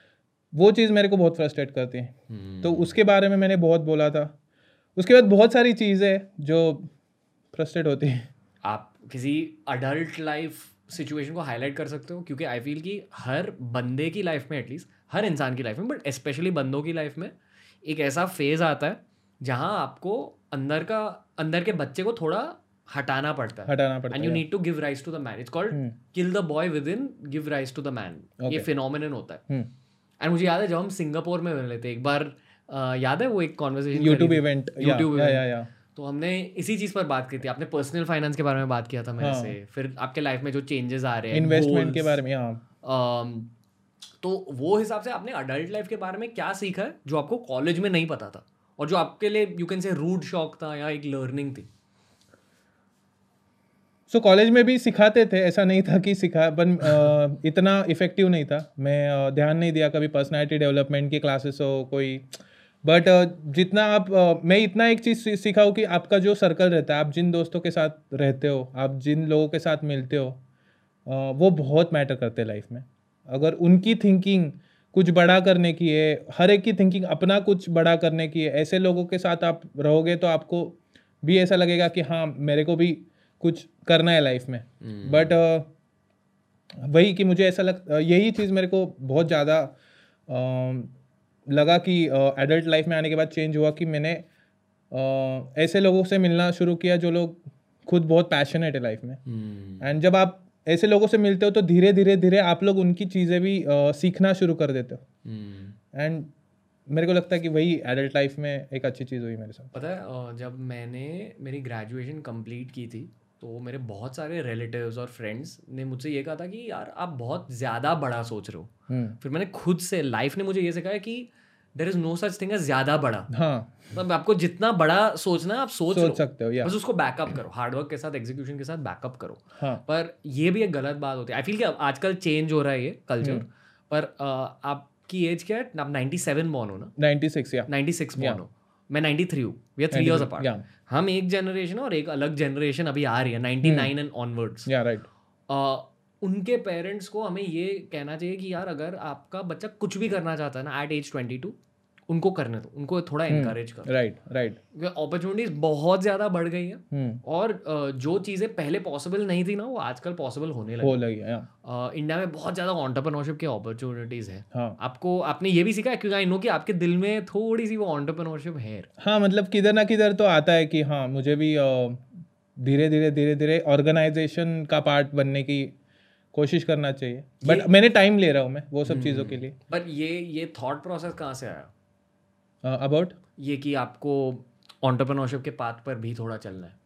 वो चीज़ मेरे को बहुत फ्रस्ट्रेट करती है। हम्म, तो उसके बारे में मैंने बहुत बोला था। उसके बाद बहुत सारी चीज़ें जो फ्रस्ट्रेट होती है। आप किसी अडल्ट लाइफ सिचुएशन को हाईलाइट कर सकते हो क्योंकि आई फील कि हर बंदे की लाइफ में एटलीस्ट हर इंसान की लाइफ में बट स्पेशली बंदों की लाइफ में एक ऐसा फ़ेज़ आता है जहाँ आपको अंदर का अंदर के बच्चे को थोड़ा हटाना पड़ता है। हटाना पड़ता and you need to give rise to the man it's called kill the boy within give rise to the man ये. फिनोमिनन होता है। हम्म, एंड मुझे याद है जब हम सिंगापुर में मिले थे एक बार अ, याद है वो एक कॉन्वर्सेशन यूट्यूब इवेंट या तो हमने इसी चीज़ पर बात की थी। आपने पर्सनल फाइनेंस के बारे में बात किया था मेरे हाँ। से। फिर आपके लाइफ में जो चेंजेस आ रहे हैं इन्वेस्टमेंट के बारे में हाँ। अम, तो वो हिसाब से आपने अडल्ट लाइफ के बारे में क्या सीखा है जो आपको कॉलेज में नहीं पता था? और जो आपके लिए you can say rude shock था या एक लर्निंग थी? सो so, कॉलेज में भी सिखाते थे ऐसा नहीं था कि सिखा बन अ, इतना इफ़ेक्टिव नहीं था। मैं अ, ध्यान नहीं दिया कभी पर्सनालिटी डेवलपमेंट की क्लासेस हो कोई बट जितना आप अ, मैं इतना एक चीज़ सीखा हूँ कि आपका जो सर्कल रहता है आप जिन दोस्तों के साथ रहते हो आप जिन लोगों के साथ मिलते हो अ, वो बहुत मैटर करते हैं लाइफ में। अगर उनकी थिंकिंग कुछ बड़ा करने की है हर एक की थिंकिंग अपना कुछ बड़ा करने की है ऐसे लोगों के साथ आप रहोगे तो आपको भी ऐसा लगेगा कि हाँ मेरे को भी कुछ करना है लाइफ में। बट वही कि मुझे ऐसा लग यही चीज़ मेरे को बहुत ज़्यादा लगा कि एडल्ट लाइफ में आने के बाद चेंज हुआ कि मैंने अ, ऐसे लोगों से मिलना शुरू किया जो लोग खुद बहुत पैशनेट है लाइफ में। एंड जब आप ऐसे लोगों से मिलते हो तो धीरे धीरे धीरे आप लोग उनकी चीज़ें भी अ, सीखना शुरू कर देते हो। एंड मेरे को लगता है कि वही एडल्ट लाइफ में एक अच्छी चीज़ हुई मेरे साथ। पता है जब मैंने मेरी ग्रेजुएशन कंप्लीट की थी तो मेरे बहुत सारे रिलेटिव्स और फ्रेंड्स ने मुझसे ये कहा था कि यार आप बहुत ज़्यादा बड़ा सोच रहे हो। हम्म, फिर मैंने खुद से लाइफ ने मुझे ये सिखाया कि there is no such thing ज़्यादा बड़ा। हाँ। मतलब आपको जितना बड़ा सोचना है आप सोच सोच सकते हो बस उसको बैकअप करो। हार्डवर्क के साथ एग्जीक्यूशन के साथ बैकअप करो। हाँ। पर ये भी एक गलत बात होती है। आई फील कि आजकल चेंज हो रहा है ये कल्चर हम्म। पर आपकी एज क्या है? आप 97 बॉर्न हो ना? नाइन्टी सिक्स या 96 बॉर्न हो। मैं 93 हूँ। We are three years apart हम एक जनरेशन और एक अलग जनरेशन अभी आ रही है 99 एंड ऑनवर्ड्स या राइट उनके पेरेंट्स को हमें ये कहना चाहिए कि यार अगर आपका बच्चा कुछ भी करना चाहता है ना एट एज 22 उनको करने दो उनको थोड़ा इनकरेज करो। राइट राइट अपॉर्चुनिटीज़ बहुत ज़्यादा बढ़ गई हैं। हम्म। और जो चीज़ें पहले पॉसिबल नहीं थी ना वो आजकल पॉसिबल होने लगी। हो लगी है इंडिया में बहुत ज़्यादा ऑन्टरप्रनोरशिप की अपॉर्चुनिटीज़ हैं। हाँ। आपको आपने ये भी सीखा है क्योंकि आई नो कि आपके दिल में थोड़ी सी वो ऑन्टरप्रनोरशिप है। हाँ मतलब किधर ना किधर तो आता है कि हाँ मुझे भी धीरे धीरे धीरे धीरे ऑर्गेनाइजेशन का पार्ट बनने की कोशिश करना चाहिए। बट मैंने टाइम ले रहा हूँ मैं वो सब चीज़ों के लिए। पर ये ये थॉट प्रोसेस कहाँ से आया? अबाउट ये कि आपको ऑन्टरप्रनोरशिप के पाथ पर भी थोड़ा चलना है।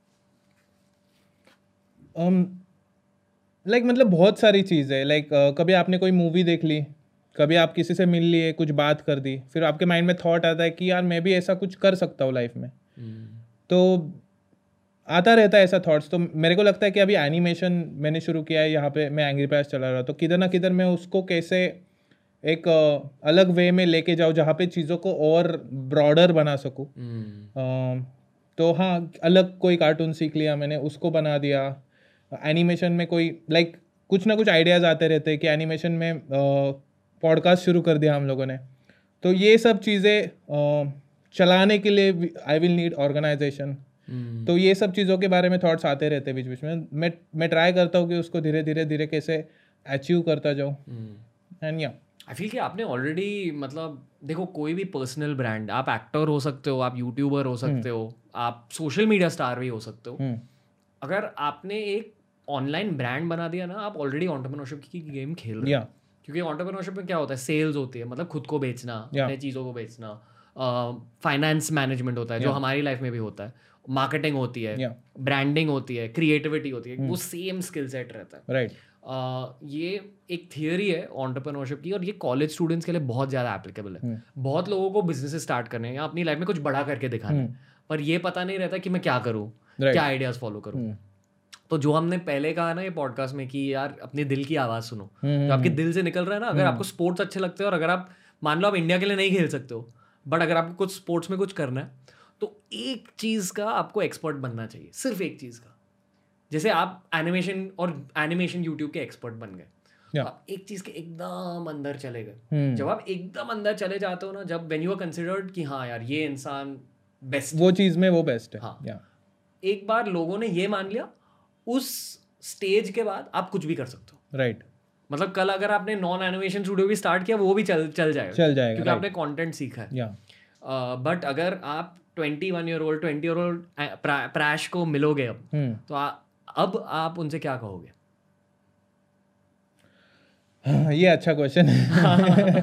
लाइक like, मतलब बहुत सारी चीज़ है। लाइक कभी आपने कोई मूवी देख ली? कभी आप किसी से मिल लिए कुछ बात कर दी? फिर आपके माइंड में थॉट आता है कि यार मैं भी ऐसा कुछ कर सकता हूँ लाइफ में। तो आता रहता है ऐसा थॉट्स तो मेरे को लगता है कि अभी एनिमेशन मैंने शुरू किया है यहाँ पे मैं एंग्री पैस चला रहा तो किधर ना किधर मैं उसको कैसे एक अलग वे में लेके जाऊँ जहाँ पे चीज़ों को और ब्रॉडर बना सकूँ। अ, तो हाँ अलग कोई कार्टून सीख लिया मैंने उसको बना दिया। एनिमेशन में कोई लाइक कुछ ना कुछ आइडियाज़ आते रहते हैं कि एनिमेशन में पॉडकास्ट शुरू कर दिया हम लोगों ने। तो ये सब चीज़ें चलाने के लिए आई विल नीड ऑर्गेनाइजेशन हम्म, तो ये सब चीज़ों के बारे में थॉट्स आते रहते हैं बीच बीच में। मैं मैं ट्राई करता हूँ कि उसको धीरे धीरे धीरे कैसे अचीव करता जाऊँ। हम्म। एंड या आई फील कि आपने ऑलरेडी मतलब देखो कोई भी पर्सनल ब्रांड आप एक्टर हो सकते हो आप यूट्यूबर हो सकते हो आप सोशल मीडिया स्टार भी हो सकते हो। हम्म, अगर आपने एक ऑनलाइन ब्रांड बना दिया ना आप ऑलरेडी ऑन्टरप्रनोरशिप की गेम खेल रहे हो। क्योंकि ऑन्टरप्रनोरशिप में क्या होता है? सेल्स होती है मतलब खुद को बेचना Yeah. अपने चीज़ों को बेचना। फाइनेंस मैनेजमेंट होता है जो हमारी लाइफ में भी होता है। मार्केटिंग होती है ब्रांडिंग होती है क्रिएटिविटी होती है Hmm. वो सेम स्किल सेट रहता है। राइट Uh, ये एक थियोरी है ऑन्टरप्रनोरशिप की और ये कॉलेज स्टूडेंट्स के लिए बहुत ज़्यादा एप्लीकेबल है। Hmm. बहुत लोगों को बिज़नेस स्टार्ट करने या अपनी लाइफ में कुछ बड़ा करके दिखाना है पर ये पता नहीं रहता कि मैं क्या करूँ Right. क्या आइडियाज़ फॉलो करूँ। तो जो हमने पहले कहा ना ये पॉडकास्ट में कि यार अपने दिल की आवाज़ सुनो। हम्म, जो आपके दिल से निकल रहा है ना अगर आपको स्पोर्ट्स अच्छे लगते हैं और अगर आप मान लो आप इंडिया के लिए नहीं खेल सकते हो बट अगर आपको कुछ स्पोर्ट्स में कुछ करना है तो एक चीज़ का आपको एक्सपर्ट बनना चाहिए सिर्फ़ एक चीज़ का। जैसे आप एनिमेशन और एनिमेशन यूट्यूब के एक्सपर्ट बन गए। Yeah. आप एक चीज़ के एकदम अंदर चले गए। हम्म, जब आप एकदम अंदर चले जाते हो ना जब वेन यू आर कंसिडर्ड कि हाँ यार ये इंसान बेस्ट वो चीज़ में वो बेस्ट है। हाँ। या एक बार लोगों ने ये मान लिया उस स्टेज के बाद आप कुछ भी कर सकते हो। राइट मतलब कल अगर आपने नॉन एनिमेशन स्टूडियो भी स्टार्ट किया वो भी चल चल जाएगा। चल जाएगा क्योंकि right. आपने कंटेंट सीखा है। या बट अगर आप twenty one year old twenty year old Prash को मिलोगे अब। हम्म। तो आ, अब आप उनसे क्या कहोगे? ये अच्छा क्वेश्चन है।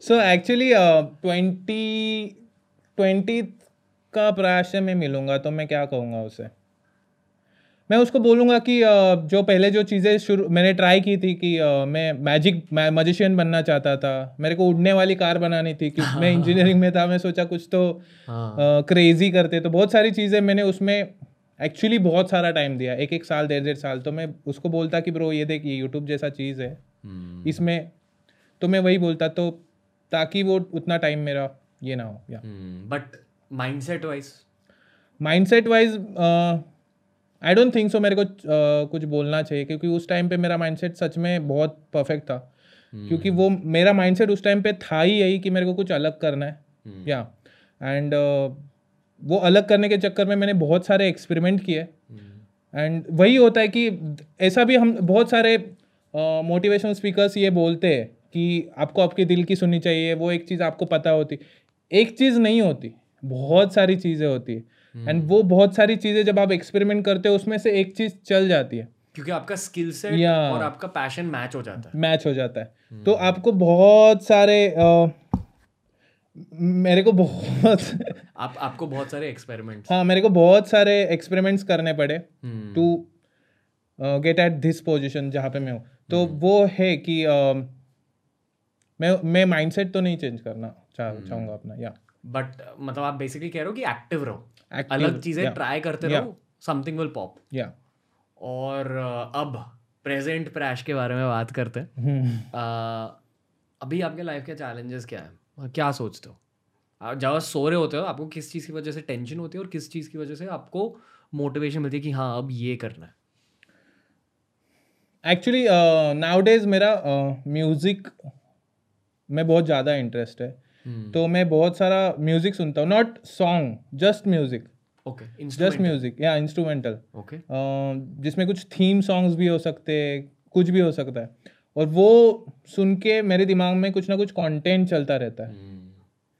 सो एक्चुअली ट्वेंटी ट्वेंटी का प्रयास से मैं मिलूँगा तो मैं क्या कहूँगा उसे? मैं उसको बोलूँगा कि जो पहले जो चीज़ें शुरू मैंने ट्राई की थी कि मैं मैजिक मजिशियन बनना चाहता था। मेरे को उड़ने वाली कार बनानी थी कि मैं इंजीनियरिंग में था मैं सोचा कुछ तो हाँ। क्रेजी करते। तो बहुत सारी चीज़ें मैंने उसमें एक्चुअली बहुत सारा टाइम दिया। एक एक साल डेढ़ डेढ़ साल। तो मैं उसको बोलता कि ब्रो ये देख ये यूट्यूब जैसा चीज़ है। हम्म, इसमें तो मैं वही बोलता तो ताकि वो उतना टाइम मेरा ये ना हो yeah. But mindset wise mindset wise I don't think so मेरे को uh, कुछ बोलना चाहिए क्योंकि उस टाइम पे मेरा माइंडसेट सच में बहुत परफेक्ट था hmm. क्योंकि वो मेरा माइंडसेट उस टाइम पे था ही यही कि मेरे को कुछ अलग करना है या hmm. And yeah. uh, वो अलग करने के चक्कर में मैंने बहुत सारे एक्सपेरिमेंट किए एंड hmm. वही होता है कि ऐसा भी हम बहुत सारे मोटिवेशनल uh, स्पीकर्स ये बोलते हैं कि आपको आपके दिल की सुननी चाहिए वो एक चीज़ आपको पता होती एक चीज़ नहीं होती बहुत सारी चीज़ें होती है एंड वो बहुत सारी चीज़ें जब आप एक्सपेरिमेंट करते हो उसमें से एक चीज़ चल जाती है। क्योंकि आपका स्किल सेट Yeah. और आपका पैशन मैच हो जाता है। मैच हो जाता है। hmm. तो आपको बहुत सारे अ, मेरे को बहुत आप आपको बहुत सारे एक्सपेरिमेंट्स हाँ मेरे को बहुत सारे एक्सपेरिमेंट्स करने पड़े हम्म, to get at this position जहाँ पे मैं हूँ। तो वो है कि uh, मैं मैं माइंडसेट तो नहीं चेंज करना चाह चाहूँगा अपना या। बट मतलब आप बेसिकली कह रहे हो कि एक्टिव रहो। अलग चीज़ें ट्राई करते. रहो समथिंग विल पॉप या और अब प्रेजेंट प्रैश के बारे में बात करते हैं। हम्म, अभी आपके लाइफ के चैलेंजेस क्या हैं? क्या सोचते हो? आप जब सो रहे होते हो आपको किस चीज़ की वजह से टेंशन होती है और किस चीज़ की वजह से आपको मोटिवेशन मिलती है कि हाँ अब ये करना है? एक्चुअली नाउ डेज़ मेरा म्यूज़िक uh, में बहुत ज़्यादा इंटरेस्ट है। तो मैं बहुत सारा म्यूज़िक सुनता हूँ not song just music okay just music या इंस्ट्रूमेंटल ओके जिसमें कुछ थीम सॉन्ग्स भी हो सकते हैं कुछ भी हो सकता है। और वो सुन के मेरे दिमाग में कुछ ना कुछ कंटेंट चलता रहता है। हम्म,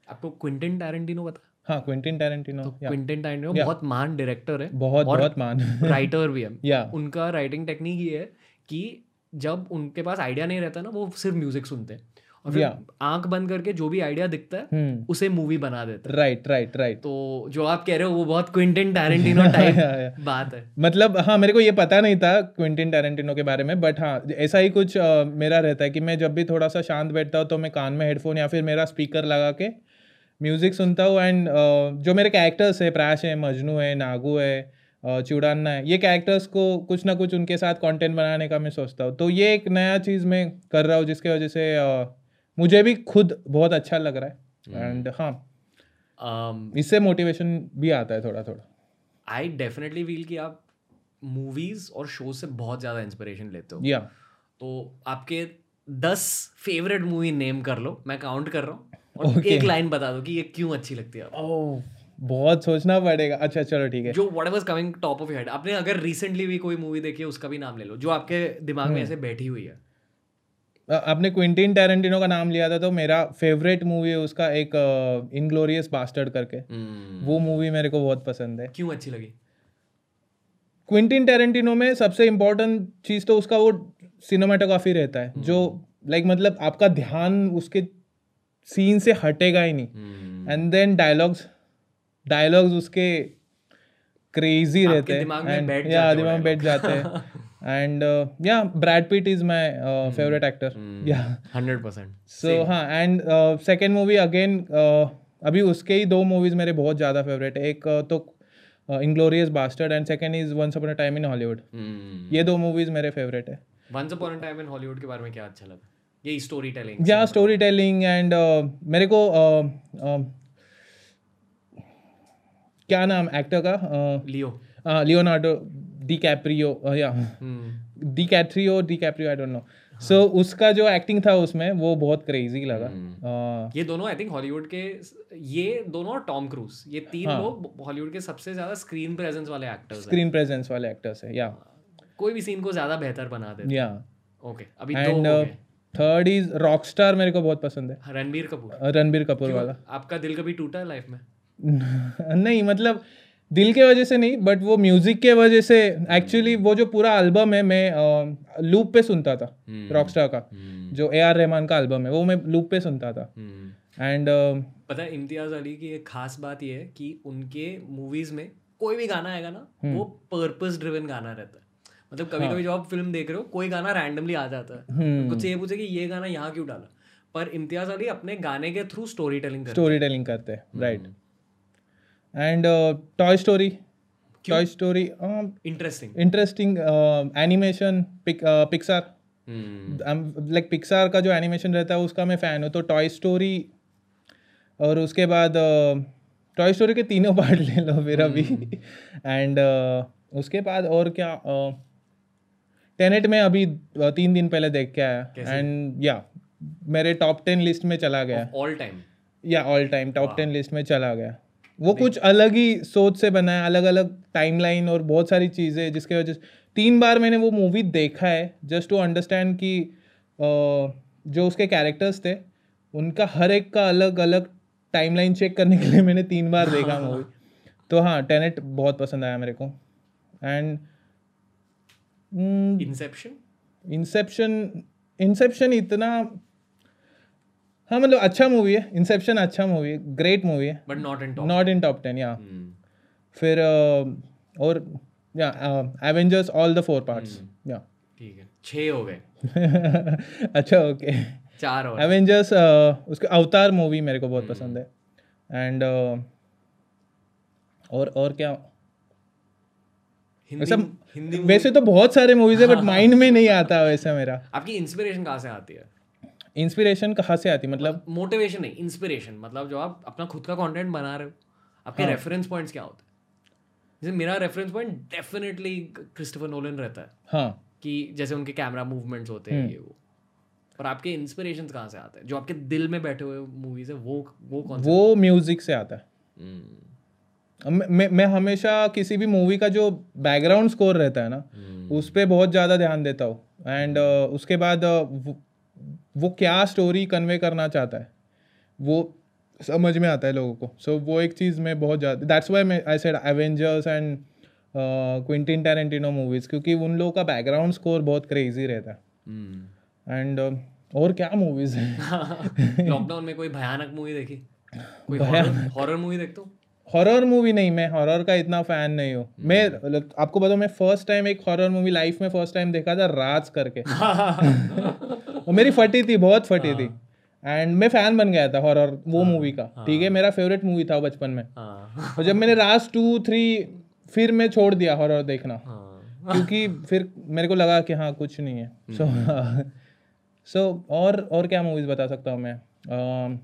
आपको क्विंटन टैरेंटिनो पता? हाँ क्विंटिन टैरेंटिनो तो क्विंटन टैरेंटिनो बहुत महान डायरेक्टर है। बहुत बहुत मान राइटर भी है। या उनका राइटिंग टेक्निक ये है कि जब उनके पास आइडिया नहीं रहता ना वो सिर्फ़ म्यूज़िक सुनते हैं। और फिर आँख बंद करके जो भी आइडिया दिखता है हम्म। उसे मूवी बना देते हैं। राइट राइट राइट तो जो आप कह रहे हो वो बहुत क्विंटन टैरेंटिनो टाइप बात है। मतलब हाँ मेरे को ये पता नहीं था क्विंटिन टैरेंटिनो के बारे में बट हाँ ऐसा ही कुछ अ, मेरा रहता है कि मैं जब भी थोड़ा सा शांत बैठता हूँ तो मैं कान में हेडफोन या फिर मेरा स्पीकर लगा के म्यूज़िक सुनता हूँ एंड जो मेरे कैरेक्टर्स है प्राश है मजनू है नागू है चुड़ान्ना है ये कैरेक्टर्स को कुछ ना कुछ उनके साथ कंटेंट बनाने का मैं सोचता हूँ। तो ये एक नया चीज़ मैं कर रहा हूँ जिसकी वजह से मुझे भी खुद बहुत अच्छा लग रहा है। एंड हाँ। इससे मोटिवेशन भी आता है थोड़ा थोड़ा। आई डेफिनेटली फील कि आप मूवीज़ और शो से बहुत ज़्यादा इंस्पिरेशन लेते हो। या तो आपके दस फेवरेट मूवी नेम कर लो मैं काउंट कर रहा हूँ। और Okay. एक लाइन बता दो कि ये क्यों अच्छी लगती है ओह बहुत सोचना पड़ेगा। अच्छा चलो ठीक है। जो whatever coming top of head आपने अगर रिसेंटली भी कोई मूवी देखी है उसका भी नाम ले लो जो आपके दिमाग हम्म। में ऐसे बैठी हुई है। आपने क्विंटिन टैरेंटिनो का नाम लिया था तो मेरा फेवरेट मूवी है उसका एक इनग्लोरियस बास्टर्ड करके। हम्म, वो मूवी मेरे को बहुत पसंद है। क्यों अच्छी लगी? क्विंटिन टैरेंटिनो में सबसे इम्पोर्टेंट चीज़ तो उसका वो सिनेमाटोग्राफी रहता है जो लाइक like, मतलब आपका ध्यान उसके सीन से हटेगा ही नहीं। Hmm, and then dialogues dialogues उसके क्रेजी रहते हैं। दिमाग में बैठ जाते हो। हैं and yeah Brad Pitt is my favourite actor yeah hundred percent so हाँ एंड सेकेंड मूवी अगेन अभी उसके ही दो मूवीज़ मेरे बहुत ज़्यादा फेवरेट है। एक uh, तो Inglourious Basterd and second is once upon a time in Hollywood ये दो मूवीज़ मेरे फेवरेट है। Once upon a time in Hollywood के बारे में क्या अच्छा लगा? ये स्टोरी टेलिंग या स्टोरी टेलिंग एंड uh, मेरे को uh, uh, क्या नाम एक्टर का? Uh, Leo Leonardo DiCaprio yeah hmm, DiCatrio DiCaprio I don't know so उसका जो एक्टिंग था उसमें वो बहुत क्रेजी लगा। Uh, ये दोनों आई थिंक हॉलीवुड के ये दोनों और टॉम क्रूज ये तीन हाँ। लोग हॉलीवुड के सबसे ज़्यादा स्क्रीन प्रेजेंस वाले एक्टर्स स्क्रीन प्रेजेंस वाले एक्टर्स है या कोई भी सीन को ज़्यादा बेहतर बना देते या ओके अभी दो एंड थर्ड इज़ रॉकस्टार मेरे को बहुत पसंद है। रणबीर कपूर। रणबीर कपूर वाला। आपका दिल कभी टूटा है लाइफ में? नहीं मतलब दिल के वजह से नहीं बट वो म्यूज़िक के वजह से एक्चुअली वो जो पूरा एल्बम है मैं लूप पे सुनता था। रॉकस्टार का जो ए आर रहमान का एल्बम है वो मैं लूप पे सुनता था। एंड पता है इम्तियाज़ अली की एक खास बात ये है कि उनके मूवीज़ में कोई भी गाना आएगा ना। वो पर्पस ड्रिवन गाना रहता है मतलब कभी हाँ। कभी जब आप फ़िल्म देख रहे हो कोई गाना रैंडमली आ जाता है। कुछ ये पूछे कि ये गाना यहाँ क्यों डाला पर इम्तियाज़ अली अपने गाने के थ्रू स्टोरी टेलिंग करते स्टोरी टेलिंग करते हैं। Right and Toy Story Toy Story interesting interesting animation Pixar like Pixar का जो एनिमेशन रहता है उसका मैं फ़ैन हूँ। तो टॉय स्टोरी और उसके बाद टॉय स्टोरी के तीनों पार्ट ले लो फिर अभी। एंड उसके बाद और क्या टेनेट में अभी अ, तीन दिन पहले देख के आया। एंड या मेरे टॉप टेन लिस्ट में चला गया। ऑल टाइम या all time top ten list में चला गया। वो कुछ अलग ही सोच से बना है अलग अलग टाइमलाइन और बहुत सारी चीज़ें जिसके वजह से तीन बार मैंने वो मूवी देखा है जस्ट टू अंडरस्टैंड कि जो उसके कैरेक्टर्स थे उनका हर एक का अलग अलग टाइमलाइन चेक करने के लिए मैंने तीन बार देखा मूवी तो हाँ टेनेट बहुत पसंद आया मेरे को। एंड इंसेप्शन इंसेप्शन इंसेप्शन इतना हाँ मतलब अच्छा मूवी है इंसेप्शन अच्छा मूवी है ग्रेट मूवी है। But not in top not in top ten या फिर अ, और या Avengers all the four parts या ठीक है। छः हो गए। अच्छा ओके चार और। एवेंजर्स उसके अवतार मूवी मेरे को बहुत पसंद है। एंड और और क्या? हिंदी वैसे हिंदी वैसे तो बहुत सारे मूवीज़ है बट माइंड में नहीं आता वैसे मेरा। आपकी इंस्पिरेशन कहाँ से आती है? इंस्पिरेशन कहाँ से आती? मतलब मोटिवेशन नहीं इंस्पिरेशन मतलब जो आप अपना खुद का कंटेंट बना रहे हो आपके हाँ। रेफरेंस पॉइंट्स क्या होते हैं? जैसे मेरा reference point definitely Christopher Nolan रहता है। हाँ। कि जैसे उनके कैमरा मूवमेंट्स होते हैं हम्म। ये वो। पर आपके इंस्पिरेशन कहाँ से आते हैं? जो आपके दिल में बैठे हुए मूवीज़ है वो वो कौन वो म्यूज़िक से आता है। हम्म, मैं मैं- हमेशा किसी भी मूवी का जो बैकग्राउंड स्कोर रहता है ना हम्म, उस पर बहुत ज़्यादा ध्यान देता हूँ। एंड उसके बाद वो, क्या स्टोरी कन्वे करना चाहता है? वो समझ में आता है लोगों को। सो so, वो एक चीज़ में बहुत ज़्यादा दैट्स वाई मैं I said Avengers and Quentin Tarantino movies क्योंकि उन लोगों का बैकग्राउंड स्कोर बहुत क्रेजी रहता है। हम्म। एंड और क्या मूवीज़ हैं? लॉकडाउन में कोई भयानक मूवी देखी? कोई हॉरर मूवी देखते हो? हॉरर मूवी नहीं मैं हॉरर का इतना फ़ैन नहीं हूँ। मैं आपको बताऊँ मैं फ़र्स्ट टाइम एक हॉरर मूवी लाइफ में फ़र्स्ट टाइम देखा था राज करके। वो मेरी फटी थी बहुत फटी थी। एंड मैं फ़ैन बन गया था हॉरर वो मूवी का। ठीक है मेरा फेवरेट मूवी था बचपन में। हाँ। और जब मैंने राज टू थ्री फिर मैं छोड़ दिया हॉरर देखना। हाँ। क्योंकि फिर मेरे को लगा कि हाँ कुछ नहीं है। सो सो और और क्या मूवीज़ बता सकता हूँ मैं?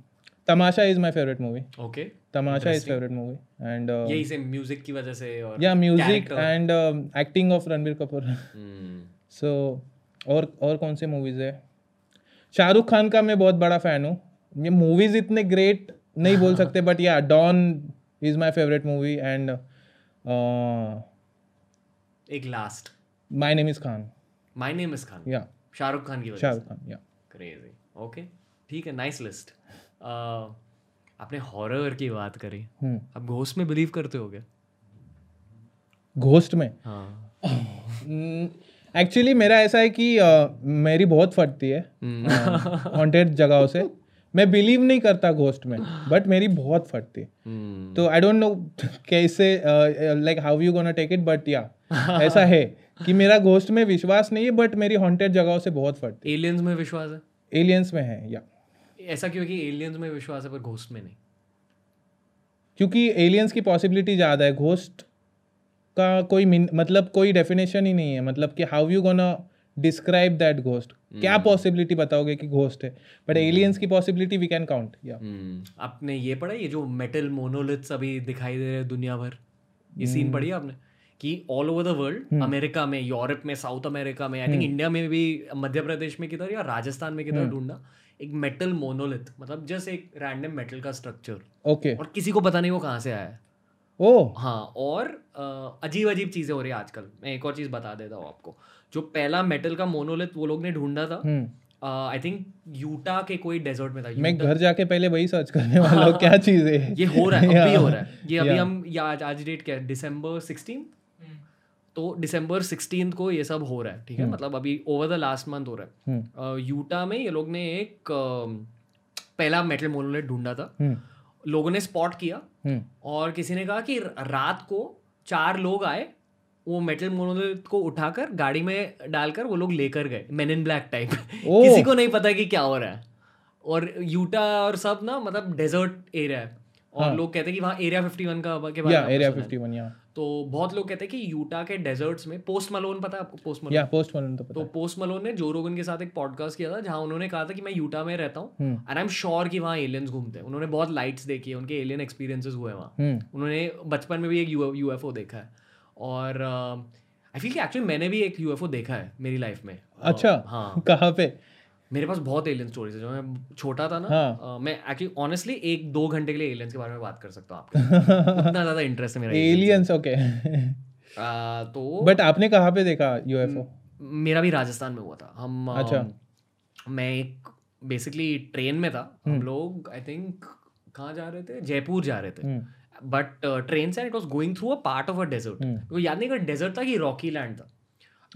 Tamasha is my favourite movie okay Tamasha is favourite movie and यही से म्यूज़िक की वजह से और या music and acting of Ranbir Kapoor so और और कौन सी मूवीज़ है? शाहरुख खान का मैं बहुत बड़ा फ़ैन हूँ। ये मूवीज़ इतने ग्रेट नहीं बोल सकते but yeah Don is my favourite movie and एक last my name is Khan my name is Khan yeah Shahrukh Khan की वजह शाहरुख खान या क्रेजी ओके ठीक है नाइस लिस्ट आपने हॉरर की बात करी। आप घोस्ट में बिलीव करते हो क्या? घोस्ट में? हाँ। एक्चुअली मेरा ऐसा है कि uh, मेरी बहुत फटती है हॉन्टेड जगहों से। मैं बिलीव नहीं करता घोस्ट में बट मेरी बहुत फटती है। हम्म, तो आई डोंट नो कैसे like how you gonna take it but या ऐसा है कि मेरा घोस्ट में विश्वास नहीं है बट मेरी हॉन्टेड जगहों से बहुत फटती है। एलियंस में विश्वास है? है एलियंस में है या ऐसा क्यों कि एलियंस में विश्वास है पर घोस्ट में नहीं? क्योंकि एलियंस की पॉसिबिलिटी ज़्यादा है। घोस्ट का कोई मतलब कोई डेफिनेशन ही नहीं है। मतलब कि how you gonna describe that ghost क्या पॉसिबिलिटी बताओगे कि घोस्ट है? बट एलियंस की पॉसिबिलिटी वी कैन काउंट या आपने ये पढ़ा ये जो मेटल मोनोलिथ्स अभी दिखाई दे रहे हैं दुनिया भर? ये सीन पढ़ी आपने? कि all over the world America में यूरोप में साउथ अमेरिका में आई थिंक इंडिया में भी मध्य प्रदेश में किधर या राजस्थान में किधर ढूंढा एक मेटल मोनोलिथ मतलब जस्ट एक रैंडम मेटल का स्ट्रक्चर ओके और किसी को पता नहीं वो कहाँ से आया है। ओ हाँ और अजीब अजीब चीज़ें हो रही है आजकल। मैं एक और चीज़ बता देता हूँ आपको। जो पहला मेटल का मोनोलिथ वो लोग ने ढूंढा था आई थिंक यूटा के कोई डेजर्ट में था। मैं घर जाके पहले वही सर्च करने वाला हूँ क्या चीज़ है? ये हो रहा है अभी हो रहा है। ये अभी हम या आज आज डेट क्या है? दिसंबर सिक्सटीन तो दिसंबर सिक्सटीन को ये सब हो रहा है ठीक है? मतलब अभी ओवर द लास्ट मंथ हो रहा है। हम्म। यूटा में ये लोग ने एक पहला मेटल मोनोलिथ ढूंढा था। हम्म। लोगों ने स्पॉट किया हम्म। और किसी ने कहा कि रात को चार लोग आए वो मेटल मोनोलिथ को उठाकर गाड़ी में डालकर वो लोग लेकर गए मेन इन ब्लैक टाइप किसी को नहीं पता कि क्या हो रहा है। और यूटा और सब ना मतलब डेजर्ट एरिया है। और हाँ. लोग कहते हैं कि वहाँ एरिया 51 का के बारे में एरिया सुना है? 51 या तो बहुत लोग कहते हैं कि यूटा के डेजर्ट्स में पोस्ट मलोन पता है आपको? Post Malone. या पोस्ट मलोन तो पता तो पोस्ट मलोन ने जो रोगन के साथ एक पॉडकास्ट किया था जहाँ उन्होंने कहा था कि मैं यूटा में रहता हूँ। एंड आई एम श्योर कि वहाँ एलियंस घूमते हैं। उन्होंने बहुत लाइट्स देखी है उनके एलियन एक्सपीरियंसेस हुए वहाँ। हम्म। उन्होंने बचपन में भी एक यू यूएफओ देखा है। और आई फील कि एक्चुअली मैंने भी एक यूएफओ देखा है मेरी लाइफ में। अच्छा हाँ। कहाँ पे? मेरे पास बहुत एलियन स्टोरीज है जो मैं छोटा था ना हाँ। अ, मैं एक्चुअली ऑनेस्टली एक दो घंटे के लिए एलियंस के बारे में बात कर सकता हूँ आपके उतना ज़्यादा इंटरेस्ट है मेरा एलियंस ओके। तो बट आपने कहाँ पे देखा यूएफओ मेरा भी राजस्थान में हुआ था। हम अच्छा। मैं एक बेसिकली ट्रेन में था। हम लोग आई थिंक कहाँ जा रहे थे? जयपुर जा रहे थे। हम्म। बट ट्रेन से it was going through a part of a desert hmm. मेरे को याद नहीं कि डेजर्ट था कि रॉकी लैंड था।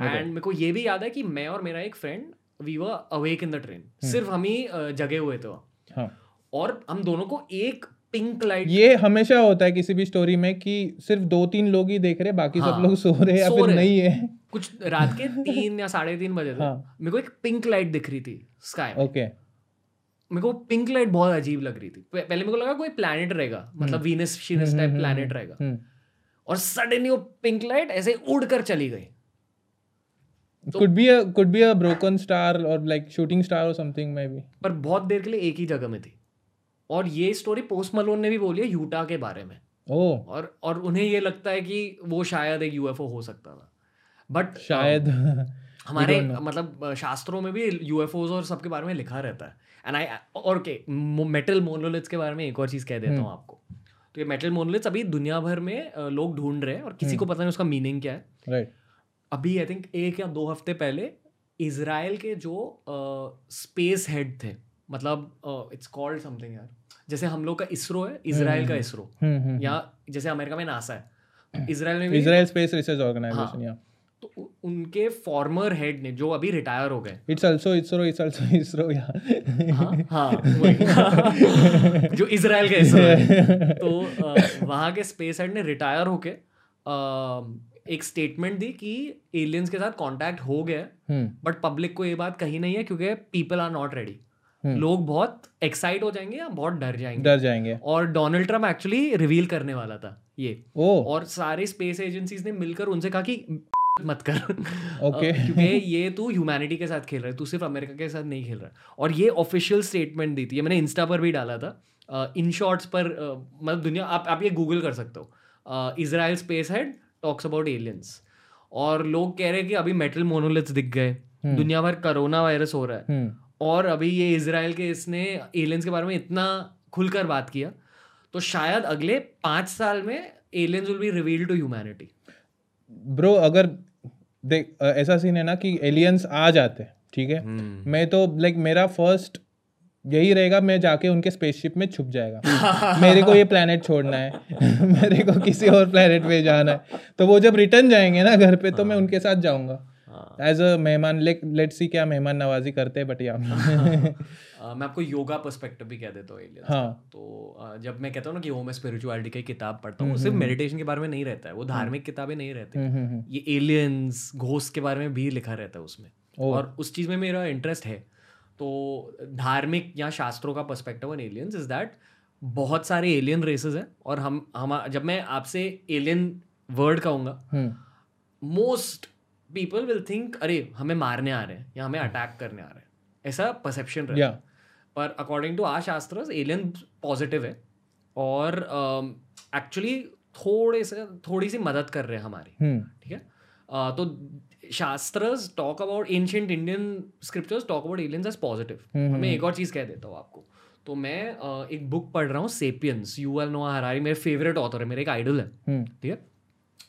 एंड मेरे को ये भी याद है कि मैं और मेरा एक friend we were awake in the train सिर्फ़ हम ही जगे हुए थे हाँ। और हम दोनों को एक पिंक लाइट ये हमेशा होता है किसी भी स्टोरी में कि सिर्फ़ दो तीन लोग ही देख रहे बाकी हाँ, सब लोग सो रहे हैं या फिर नहीं है। कुछ रात के तीन या साढ़े तीन बजे थे। हाँ। मेरे को एक पिंक लाइट दिख रही थी स्काई में। ओके मेरे को पिंक लाइट बहुत अजीब लग रही थी। पहले मेरे को लगा कोई प्लैनेट रहेगा मतलब वीनस शीनस टाइप प्लैनेट रहेगा। हम्म और सडनली वो पिंक लाइट ऐसे उड़कर चली गई। Could be a could be a broken star or like shooting star or something maybe. पर बहुत देर के लिए एक ही जगह में थी। और ये स्टोरी पोस्ट मलोन ने भी बोली है यूटा के बारे में। Oh. और और उन्हें ये लगता है कि वो शायद एक यूएफओ हो सकता था। बट शायद। हमारे मतलब शास्त्रों में भी यूएफओज और सबके बारे में लिखा रहता है। एंड आई और के मेटल मोनोलिथ्स के बारे में एक और चीज़ कह देता। हूँ आपको। तो ये मेटल मोनोलिथ्स अभी दुनिया भर में लोग ढूंढ रहे हैं और किसी को हम्म। पता नहीं उसका मीनिंग क्या है। राइट अभी आई थिंक एक या दो हफ़्ते पहले इसराइल के जो स्पेस uh, हेड थे मतलब इट्स कॉल्ड समथिंग यार जैसे हम लोग का इसरो है इसराइल का हम्म, इसरो हम्म या जैसे अमेरिका में नासा है इसराइल में भी इजराइल स्पेस रिसर्च। ऑर्गेनाइजेशन या तो उनके फॉर्मर हेड ने जो अभी रिटायर हो गए। It's also ISRO it's also ISRO या हाँ हाँ। जो इसराइल का इसरो है। तो वहाँ के स्पेस हेड ने रिटायर होके एक स्टेटमेंट दी कि एलियंस के साथ कांटेक्ट हो गया हम्म। बट पब्लिक को ये बात कही नहीं है क्योंकि people are not ready hmm. लोग बहुत एक्साइट हो जाएँगे या बहुत डर जाएँगे। डर जाएँगे। और डोनाल्ड ट्रंप एक्चुअली रिवील करने वाला था ये। ओ। और सारे स्पेस एजेंसीज ने मिलकर उनसे कहा कि मत कर. अ, क्योंकि ये तू ह्यूमैनिटी के साथ खेल रहा है तू सिर्फ़ अमेरिका के साथ नहीं खेल रहा और ये ऑफिशियल स्टेटमेंट दी थी। ये मैंने इंस्टा पर भी डाला था। इन शॉर्ट्स पर मतलब दुनिया आप आप ये गूगल कर सकते हो। Israel space head talks about aliens और लोग कह रहे हैं कि अभी मेटल मोनोलिथ्स दिख गए। दुनिया भर कोरोना वायरस हो रहा है। हम्म। और अभी ये इसराइल के इसने एलियंस के बारे में इतना खुलकर बात किया तो शायद अगले पाँच साल में aliens will be reveal to humanity bro अगर देख ऐसा सीन है ना कि एलियंस आ जाते हैं ठीक है? मैं तो लाइक मेरा फ़र्स्ट यही रहेगा मैं जाके उनके स्पेसशिप में छुप जाएगा। मेरे को ये प्लेनेट छोड़ना है मेरे को किसी और प्लेनेट पे जाना है। तो वो जब रिटर्न जाएँगे ना घर पे तो मैं उनके साथ जाऊँगा। एज अ मेहमान लेट सी क्या मेहमान नवाजी करते हैं बट या मैं आपको योगा पर्सपेक्टिव भी कह देता हूँ हाँ। तो जब मैं कहता हूँ ना कि वो मैं स्पिरिचुअलिटी की किताब पढ़ता हूँ सिर्फ़ मेडिटेशन के बारे में नहीं रहता है वो धार्मिक किताबें नहीं रहती। हम्म, हम्म, हम्म। ये एलियंस घोस्ट के बारे में भी लिखा रहता है उसमें। और उस चीज़ में मेरा इंटरेस्ट है। तो धार्मिक या शास्त्रों का perspective on aliens is that बहुत सारे एलियन रेसेस हैं और हम हम जब मैं आपसे एलियन वर्ड कहूँगा मोस्ट पीपल विल थिंक अरे हमें मारने आ रहे हैं या हमें अटैक करने आ रहे हैं। ऐसा परसेप्शन रहता है। पर according to our shastra alien positive है और एक्चुअली uh, थोड़े से थोड़ी सी मदद कर रहे हैं हमारी। हम्म। ठीक है? अ, तो shastras talk about ancient Indian scriptures talk about aliens as positive hmm, मैं एक और चीज़ कह देता हूँ आपको। तो मैं अ, एक बुक पढ़ रहा हूँ Sapiens Yuval Noah Harari मेरे फेवरेट ऑथर है मेरे एक आइडल है। हम्म। ठीक है?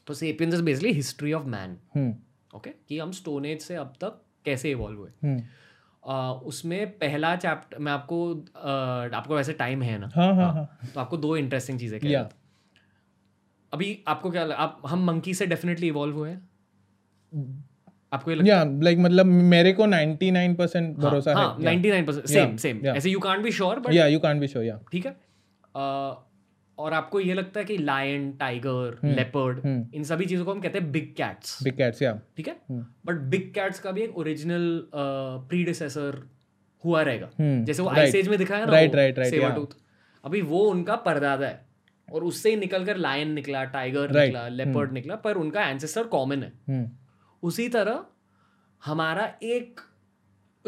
तो Sapiens is basically history of man hmm. Okay कि हम स्टोन एज से अब तक कैसे इवॉल्व हुए। हम्म। अ, उसमें पहला चैप्टर मैं आपको अ, आपको वैसे टाइम है ना? हाँ हाँ हाँ। तो आपको दो इंटरेस्टिंग चीज़ें कह या देता हूँ। अभी आपको क्या लग, आप हम मंकी से डेफिनेटली इवॉल्व हुए हैं? आपको ये लगता या लाइक मतलब मेरे को 99% भरोसा हाँ। है ninety nine percent same Yeah, same yeah. ऐसे you can't be sure but yeah you can't be sure yeah ठीक है? अ, और आपको ये लगता है कि लायन टाइगर लेपर्ड। इन सभी चीज़ों को हम कहते हैं बिग कैट्स बिग कैट्स या ठीक है। बट बिग कैट्स का भी एक ओरिजिनल प्रीडिसेसर हुआ रहेगा। हम्म, जैसे वो. आइस एज में दिखाया ना right, सेवर टूथ अभी वो उनका परदादा है और उससे ही निकलकर लायन निकला टाइगर निकला लेपर्ड निकला पर उनका एंसेस्टर कॉमन है। हम्म उसी तरह हमारा एक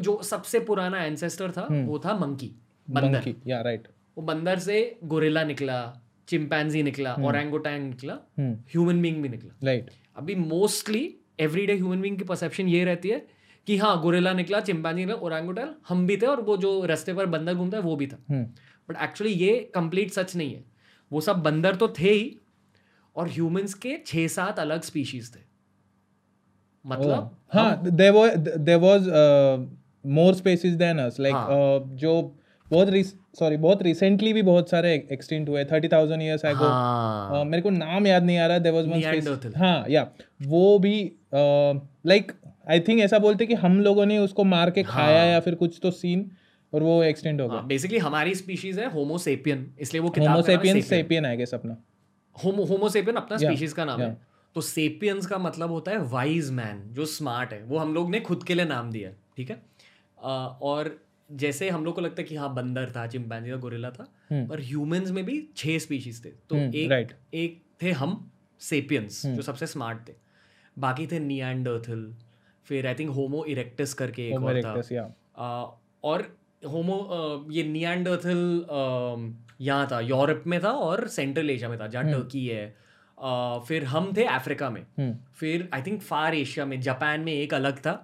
जो सबसे पुराना एंसेस्टर था हम्म। वो था मंकी बंदर। monkey या राइट वो बंदर से गोरिल्ला निकला चिंपैंजी निकला निकला हम्म। ह्यूमन बींग भी निकला। राइट अभी मोस्टली एवरीडे ह्यूमन बींग की परसेप्शन ये रहती है कि हाँ गोरिल्ला निकला चिंपैंजी निकला ओरेंगोटैंग हम भी थे और वो जो रास्ते पर बंदर घूमता है वो भी था। हम्म। बट एक्चुअली ये कंप्लीट सच नहीं है। वो सब बंदर तो थे ही और ह्यूमंस के छह सात अलग स्पीशीज थे। मतलब? हाँ there was there was more species than us. Like हाँ। uh, जो बहुत सॉरी बहुत रिसेंटली भी बहुत सारे एक्सटिंक्ट हुए थर्टी थाउज़ेंड ईयर्स एगो हाँ। मेरे को नाम याद नहीं आ रहा देयर वाज वन Neanderthal. हाँ या वो भी लाइक आई थिंक ऐसा बोलते कि हम लोगों ने उसको मार के खाया हाँ। या फिर कुछ तो सीन और वो एक्सटेंड हो गया। बेसिकली हमारी स्पीशीज है होमोसेपियन इसलिए वो Homo sapien sapien I guess अपना। होमोसेपियन अपना स्पीशीज का नाम है. तो सेपियंस का मतलब होता है वाइज मैन जो स्मार्ट है। वो हम लोग ने खुद के लिए नाम दिया ठीक है? और जैसे हम लोग को लगता है कि हाँ बंदर था चिंपैंजी था गोरिल्ला था हम्म। पर ह्यूमंस में भी छह स्पीशीज थे। तो हम्म, एक right. एक थे हम सेपियंस जो सबसे स्मार्ट थे। बाकी थे नियंडरथल फिर आई थिंक होमो इरेक्टस करके एक और था। और होमो ये नियंडरथल यहाँ था यूरोप में था और सेंट्रल एशिया में था जहाँ टर्की है फिर हम थे अफ्रीका में। हम्म। फिर आई थिंक फार एशिया में जापान में एक अलग था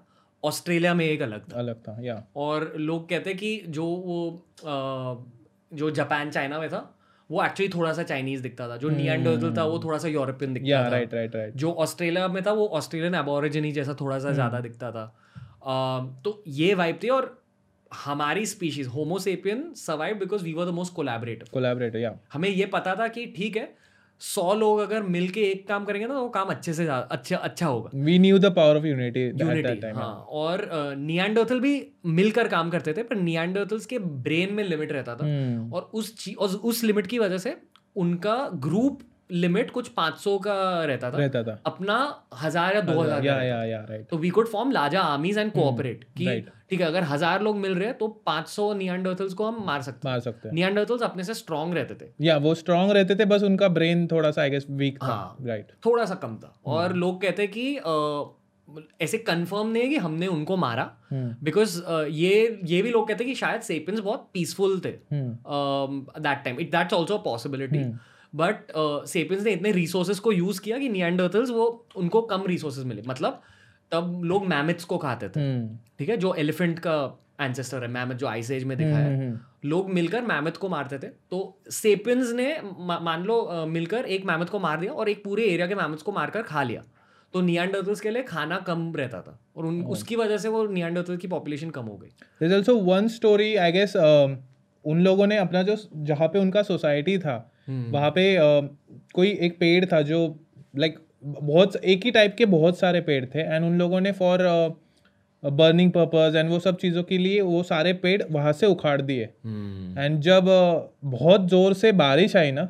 ऑस्ट्रेलिया में एक अलग था। अलग था या और लोग कहते हैं कि जो वो जो जापान चाइना में था वो एक्चुअली थोड़ा सा चाइनीज़ दिखता था। जो नियंडरथल था वो थोड़ा सा यूरोपियन दिखता या था। राइट राइट राइट जो ऑस्ट्रेलिया में था वो ऑस्ट्रेलियन एबोरिजिनी जैसा थोड़ा सा ज़्यादा दिखता था। अम, तो ये वाइब थी और हमारी species Homo sapien survive because we were the most collaborative collaborator या हमें ये पता था कि ठीक है सौ लोग अगर मिलके एक काम करेंगे ना तो वो काम अच्छे से अच्छा अच्छा होगा। We knew the power of unity unity हाँ और नियंडोथल भी मिलकर काम करते थे पर नियंडोथल्स के ब्रेन में लिमिट रहता था। हम्म और उस चीज़ और उस लिमिट की वजह से उनका ग्रुप लिमिट कुछ 500 का रहता था। रहता था। अपना हज़ार या दो हज़ार या या या राइट तो we could form larger armies and cooperate कि ठीक है अगर हज़ार लोग मिल रहे हैं तो 500 नियंडरथल्स को हम मार सकते मार सकते हैं। नियंडरथल्स अपने से स्ट्रांग रहते थे। या वो स्ट्रांग रहते थे बस उनका ब्रेन थोड़ा सा आई गेस वीक था। हाँ। राइट थोड़ा सा कम था। Hmm. और लोग कहते हैं कि ऐसे कंफर्म नहीं है कि हमने उनको मारा। हम्म। बिकॉज़ ये ये भी लोग कहते हैं कि शायद सेपियंस बहुत पीसफुल थे। हम्म। That time it that's also possibility hmm. But Sapiens ने इतने रिसोर्सेज को यूज़ किया कि नियंडरथल्स वो उनको कम रिसोर्सेज मिले। मतलब तब लोग मैमिथ्स को खाते थे। हम्म। ठीक है? जो एलिफेंट का एंसेस्टर है मैमथ जो आइस एज में दिखाया है। हम्म लोग मिलकर मैमथ को मारते थे। तो सेपियंस ने मान लो मिलकर एक मैमथ को मार दिया और एक पूरे एरिया के मैमथ्स को मारकर खा लिया। तो नियंडरथल्स के लिए खाना कम रहता था और उन उसकी वजह से वो नियंडरथल की पॉपुलेशन कम हो गई। There's also one story I guess उन लोगों ने अपना जो जहाँ पे उनका सोसाइटी था वहाँ पे कोई एक पेड़ था जो लाइक बहुत एक ही टाइप के बहुत सारे पेड़ थे एंड उन लोगों ने फॉर बर्निंग पर्पज एंड वो सब चीज़ों के लिए वो सारे पेड़ वहाँ से उखाड़ दिए। एंड जब uh, बहुत ज़ोर से बारिश आई ना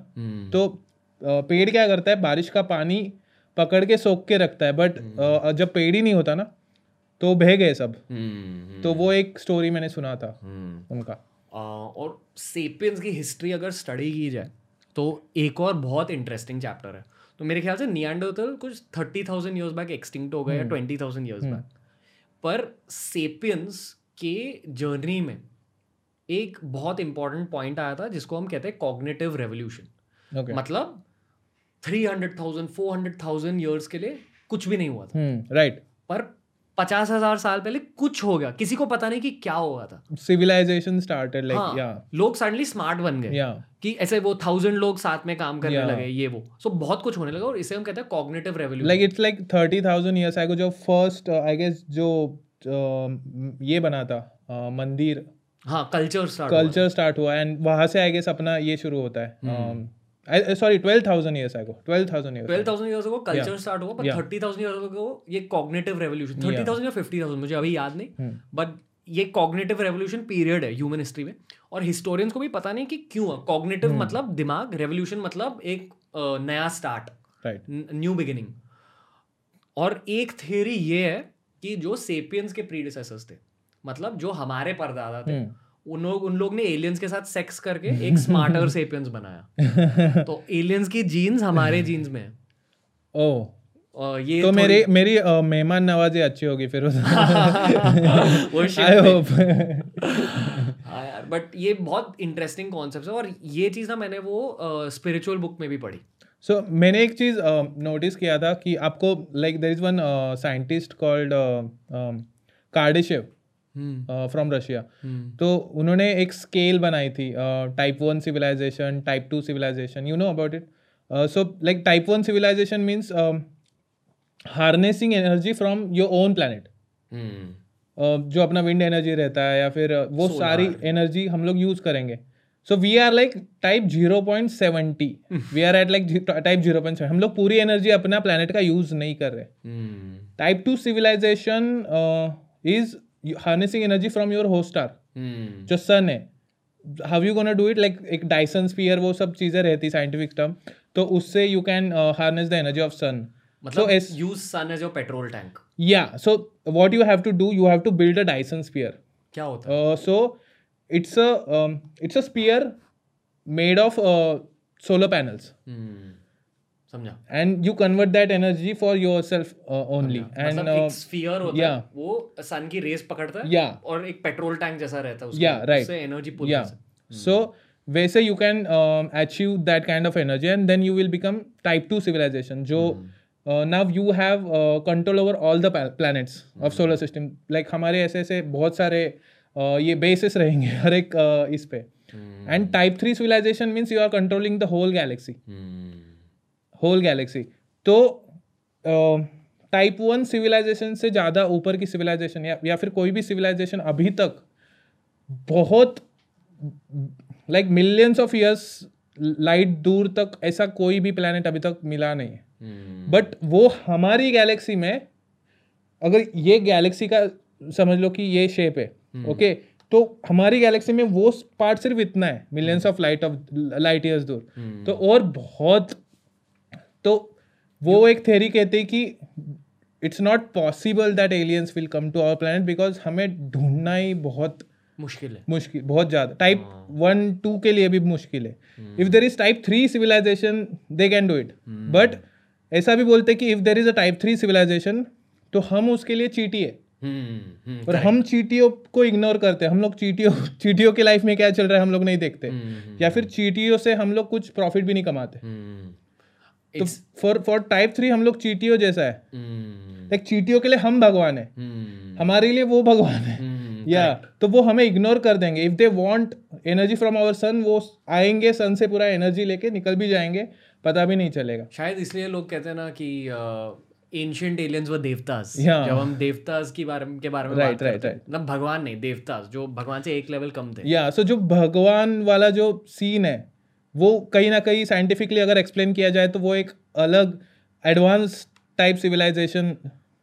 तो uh, पेड़ क्या करता है बारिश का पानी पकड़ के सोख के रखता है बट जब पेड़ ही नहीं होता ना तो बह गए सब। तो वो एक स्टोरी मैंने सुना था उनका। और सेपियंस की हिस्ट्री अगर स्टडी की जाए तो एक और बहुत इंटरेस्टिंग चैप्टर है। तो मेरे ख्याल से नियंडरथल कुछ thirty thousand years back extinct हो गए या ट्वेंटी थाउज़ेंड ईयर्स बैक पर सेपियंस के जर्नी में एक बहुत इंपॉर्टेंट पॉइंट आया था जिसको हम कहते हैं कॉग्नेटिव रेवोल्यूशन मतलब three hundred thousand four hundred thousand years के लिए कुछ भी नहीं हुआ था। राइट पर पचास हज़ार साल पहले कुछ हो गया। किसी को पता नहीं कि क्या हुआ था। सिविलाइजेशन स्टार्टेड लाइक या लोग सडनली स्मार्ट बन गए या कि ऐसे वो थाउज़ेंड लोग साथ में काम करने Yeah. लगे ये वो। सो so, बहुत कुछ होने लगा और इसे हम कहते हैं cognitive revolution like it's like thirty thousand years ago जो फ़र्स्ट आई गेस जो uh, ये बना था uh, मंदिर। हाँ कल्चर स्टार्ट कल्चर स्टार्ट हुआ एंड वहाँ से आई गेस अपना ये शुरू होता है sorry twelve thousand years ago twelve thousand years twelve thousand years को कल्चर स्टार्ट हुआ पर थर्टी थाउज़ेंड ईयर्स को ये कॉग्निटिव रेवोल्यूशन थर्टी थाउज़ेंड या फिफ्टी थाउज़ेंड मुझे अभी याद नहीं। बट ये कॉग्निटिव रेवोल्यूशन पीरियड है ह्यूमन हिस्ट्री में और हिस्टोरियंस को भी पता नहीं कि क्यों है कॉग्निटिव हम्म। मतलब दिमाग रेवोल्यूशन मतलब एक नया स्टार्ट राइट न्यू बिगिनिंग और एक थियरी ये है कि जो सेपियंस के प्रीडिसेसर्स थे मतलब जो हमारे परदादा थे हम्म। उन लोग उन लोग ने एलियंस के साथ सेक्स करके एक स्मार्टर सेपियंस बनाया। तो एलियंस की जीन्स हमारे जीन्स में ओ ये तो मेरे मेरी uh, मेहमान नवाजी अच्छी होगी फिर वो आई होप हाँ यार बट ये बहुत इंटरेस्टिंग कॉन्सेप्ट है और ये चीज़ ना मैंने वो स्पिरिचुअल बुक में भी पढ़ी। सो मैंने एक चीज़ नोटिस किया था कि आपको like there is one scientist called Kardashev from Russia hmm, तो उन्होंने एक स्केल बनाई थी type one civilization type two civilization you know about it so like type one civilization means harnessing energy from your own planet hmm, जो अपना विंड एनर्जी रहता है या फिर वो Solar. सारी एनर्जी हम लोग यूज़ करेंगे। So we are like type zero point seventy we are at like type zero point हम लोग पूरी एनर्जी अपना प्लानट का यूज़ नहीं कर रहे। हम्म, type two civilization is harnessing energy from your host star hmm, जो सन है. How you gonna do it like एक डाइसन स्पीयर वो सब चीज़ें रहती साइंटिफिक टर्म तो उससे you can harness the energy of sun मतलब use sun as your petrol tank या so you have to do you have to build a Dyson sphere क्या होता है? Uh, so it's a um, it's a spear made of that energy for yourself uh, only. and मतलब uh, एक स्फीयर होता yeah. है वो सन की रेस पकड़ता है yeah. और एक पेट्रोल टैंक जैसा रहता है उसके Yeah, right. उससे एनर्जी पुल yeah. so वैसे you can um, achieve that kind of energy and then you will become type 2 civilization जो now you have control over all the planets of solar system like हमारे ऐसे ऐसे बहुत सारे uh, ये बेसिस रहेंगे हर एक uh, इस पे। And type three civilization means you are controlling the whole galaxy whole galaxy तो टाइप वन सिविलाइजेशन से ज़्यादा ऊपर की सिविलाइजेशन या, या फिर कोई भी सिविलाइजेशन अभी तक बहुत like millions of years light दूर तक ऐसा कोई भी प्लेनेट अभी तक मिला नहीं है बट वो हमारी गैलेक्सी में अगर ये गैलेक्सी का समझ लो कि ये शेप है ओके hmm. okay? तो हमारी गैलेक्सी में वो पार्ट सिर्फ़ इतना है millions of light of light years दूर hmm. तो और बहुत वो एक थेरी कहते हैं कि it's not possible that aliens will come to our planet because हमें ढूंढना ही बहुत मुश्किल है। मुश्किल बहुत ज़्यादा। टाइप वन टू के लिए भी मुश्किल है। If there is type three civilization they can do it but ऐसा भी बोलते कि if there is a type three civilization तो हम उसके लिए चीटी है। हम्म, और हम चीटियों को इग्नोर करते हैं। हम लोग चीटियों चीटियों के लाइफ में क्या चल रहा है हम लोग नहीं देखते। हम्म, या फिर चीटियों से हम लोग कुछ प्रॉफिट भी नहीं कमाते। हम्म, तो फॉर फॉर टाइप थ्री हम लोग चीटियों जैसा है। लाइक चीटियों के लिए हम भगवान है। हमारे लिए वो भगवान है। या तो वो हमें इग्नोर कर देंगे। If they want energy from our sun वो आएँगे सन से पूरा एनर्जी लेके निकल भी जाएँगे पता भी नहीं चलेगा। शायद इसलिए लोग कहते हैं ना कि एंशियंट एलियंस व देवतास Yeah. जब हम देवतास की बारे के बारे में Right, बात right, हैं। मतलब भगवान नहीं देवतास जो भगवान से एक लेवल कम थे। या सो जो भगवान वाला जो सीन है वो कहीं ना कहीं साइंटिफिकली अगर एक्सप्लेन किया जाए तो वो एक अलग एडवांस टाइप सिविलाइजेशन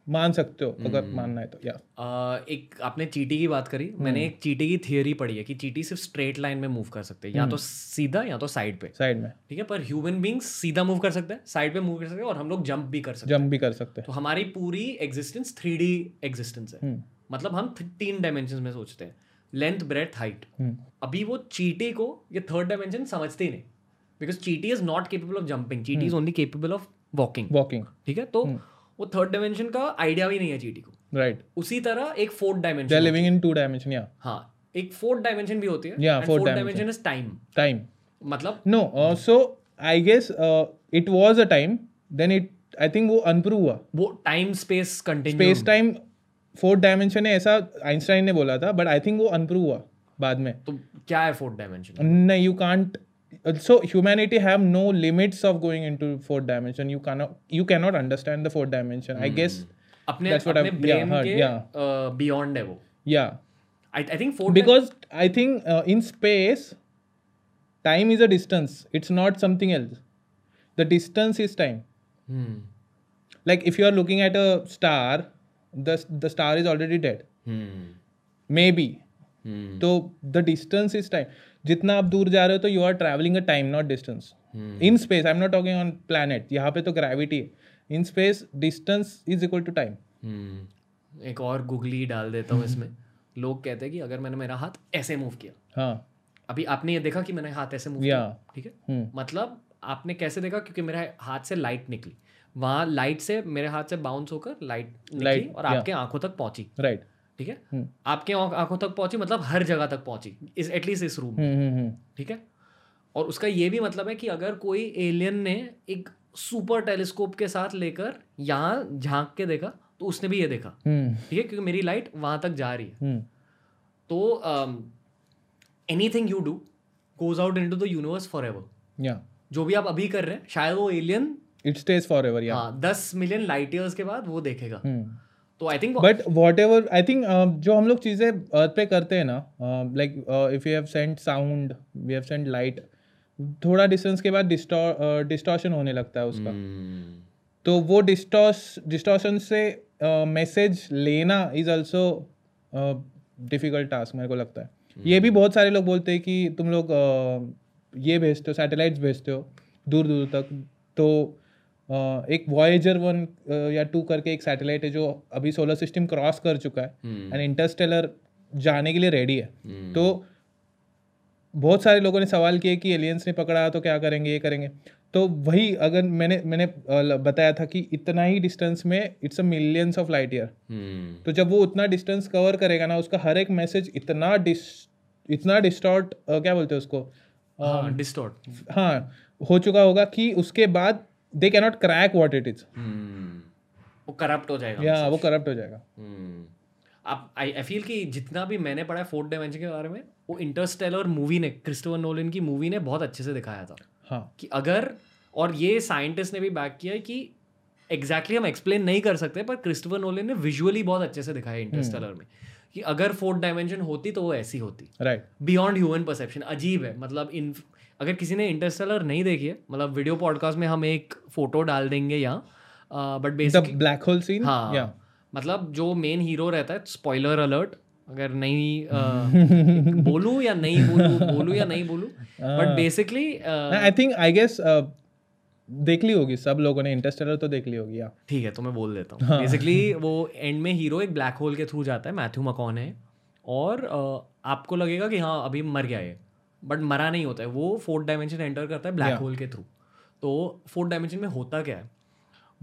मान सकते हो अगर मानना है तो या अ, एक आपने चीटी की बात करी मैंने एक चीटी की थियोरी पढ़ी है कि चीटी सिर्फ़ स्ट्रेट लाइन में मूव कर सकते हैं या तो सीधा या तो साइड पे। साइड में। ठीक है पर ह्यूमन बींग्स सीधा मूव कर सकते हैं साइड पे मूव कर सकते हैं और हम लोग जंप भी कर सकते हैं। जंप भी कर सकते हैं। तो हमारी पूरी एग्जिस्टेंस थ्री एग्जिस्टेंस है। मतलब हम तीन डायमेंशन में सोचते हैं। Length breadth height. हम्म, अभी वो चीटी को ये थर्ड डायमेंशन समझते ही नहीं। बिकॉज़ चीटी is not capable of jumping चीटी is only capable of walking walking ठीक है? तो वो थर्ड डायमेंशन का आइडिया भी नहीं है चीटी को। राइट उसी तरह एक fourth dimension living in two dimension या हाँ एक फोर्थ डायमेंशन भी होती है। Fourth dimension is time time मतलब no so I guess it was a time then it I think वो अनप्रूव हुआ। वो time space continue space time fourth dimension है ऐसा आइंस्टाइन ने बोला था बट आई थिंक वो अनप्रूव हुआ बाद में। तो क्या है फोर्थ डायमेंशन नहीं you can't so humanity have no limits of going into fourth dimension you can you can understand the fourth dimension I guess अपने बियॉन्ड uh, है वो। या I think fourth because I think in space time is a distance it's not something else the distance is time like if you are looking at a star the the star is already dead. Maybe. तो द डिस्टेंस इज़ टाइम जितना आप दूर जा रहे हो तो you are travelling a time not distance in space I am not talking on planet यहाँ पे तो ग्रेविटी है. In space distance is equal to time. एक और गुगली डाल देता हूँ इसमें. लोग कहते हैं कि अगर मैंने मेरा हाथ ऐसे मूव किया. हाँ. अभी आपने ये देखा कि मैंने हाथ ऐसे मूव किया? ठीक है? हम्म मतलब आपने कैसे देखा? क्योंकि मेरे हाथ से लाइट निकली. वहाँ लाइट से मेरे हाथ से बाउंस होकर लाइट Light, और आपके आँखों तक पहुँची। राइट ठीक है? हम्म आपके आँखों तक पहुँची मतलब हर जगह तक पहुँची इस एटलीस्ट इस रूम में। हम्म हम्म ठीक है? और उसका ये भी मतलब है कि अगर कोई एलियन ने एक सुपर टेलीस्कोप के साथ लेकर यहाँ झाँक के देखा तो उसने भी ये देखा। ठीक है? क्योंकि मेरी लाइट वहाँ तक जा रही है। तो anything you do goes out into the universe forever जो भी आप अभी कर रहे हैं शायद वो alien it stays forever या हाँ दस मिलियन लाइट ईयर्स के बाद वो देखेगा। हम्म। तो I think but whatever I think जो हम लोग चीज़ें अर्थ पे करते हैं ना like if you have send sound we have send light थोड़ा डिस्टेंस के बाद डिस्टॉर्शन होने लगता है उसका। हम्म, तो वो डिस्टॉर्स डिस्टॉर्शन से मैसेज लेना इज़ ऑल्सो डिफ़िकल्ट टास्क मेरे को लगता है। ये भी बहुत सारे लोग बोलते हैं कि तुम लोग uh, ये भेजते हो सैटेलाइट्स भेजते हो दूर दूर तक तो uh, एक वॉयजर वन या टू करके एक सैटेलाइट है जो अभी सोलर सिस्टम क्रॉस कर चुका है हम्म, एंड इंटरस्टेलर जाने के लिए रेडी है। हम्म, तो बहुत सारे लोगों ने सवाल किए कि एलियंस ने पकड़ा तो क्या करेंगे ये करेंगे। तो वही अगर मैंने मैंने बताया था कि इतना ही डिस्टेंस में it's a millions of light year hmm, तो जब वो उतना डिस्टेंस कवर करेगा ना उसका हर एक मैसेज इतना डिस इतना डिस्टॉर्ट क्या बोलते हैं उसको? हाँ डिस्टॉर्ट हाँ हो चुका होगा कि उसके बाद they cannot crack what it is वो करप्ट हो जाएगा या वो करप्ट हो जाएगा। हम्म, आप आई आई फील कि जितना भी मैंने पढ़ा है फोर्थ डायमेंशन के बारे में वो इंटरस्टेलर मूवी ने क्रिस्टोफर नोलन की मूवी ने बहुत अच्छे से दिखाया था। हाँ। कि अगर और ये साइंटिस्ट ने भी बैक किया कि एग्जैक्टली exactly हम एक्सप्लेन नहीं कर सकते पर क्रिस्टोफर नोलन ने विजुअली बहुत अच्छे से दिखाया इंटरस्टेलर में। कि अगर फोर्थ डायमेंशन होती तो वो ऐसी होती। राइट बियॉन्ड ह्यूमन परसेप्शन अजीब है। मतलब इन अगर किसी ने इंटरस्टेलर नहीं देखी है मतलब वीडियो पॉडकास्ट में हम एक फ़ोटो डाल देंगे यहाँ but the basically black hole scene हाँ। मतलब जो मेन हीरो रहता है स्पॉइलर अलर्ट अगर नहीं बोलूँ या नहीं बोलूँ बोलूँ या नहीं बोलूँ but basically I think I guess देख ली होगी सब लोगों ने इंटरस्टेलर तो देख ली होगी या ठीक है तो मैं बोल देता हूँ। बेसिकली वो एंड में हीरो एक ब्लैक होल के थ्रू जाता है मैथ्यू मकॉन है और आपको लगेगा कि हाँ अभी मर गया है बट मरा नहीं होता है। वो फोर्थ डायमेंशन एंटर करता है ब्लैक. होल के थ्रू तो फोर्थ डायमेंशन में होता क्या है?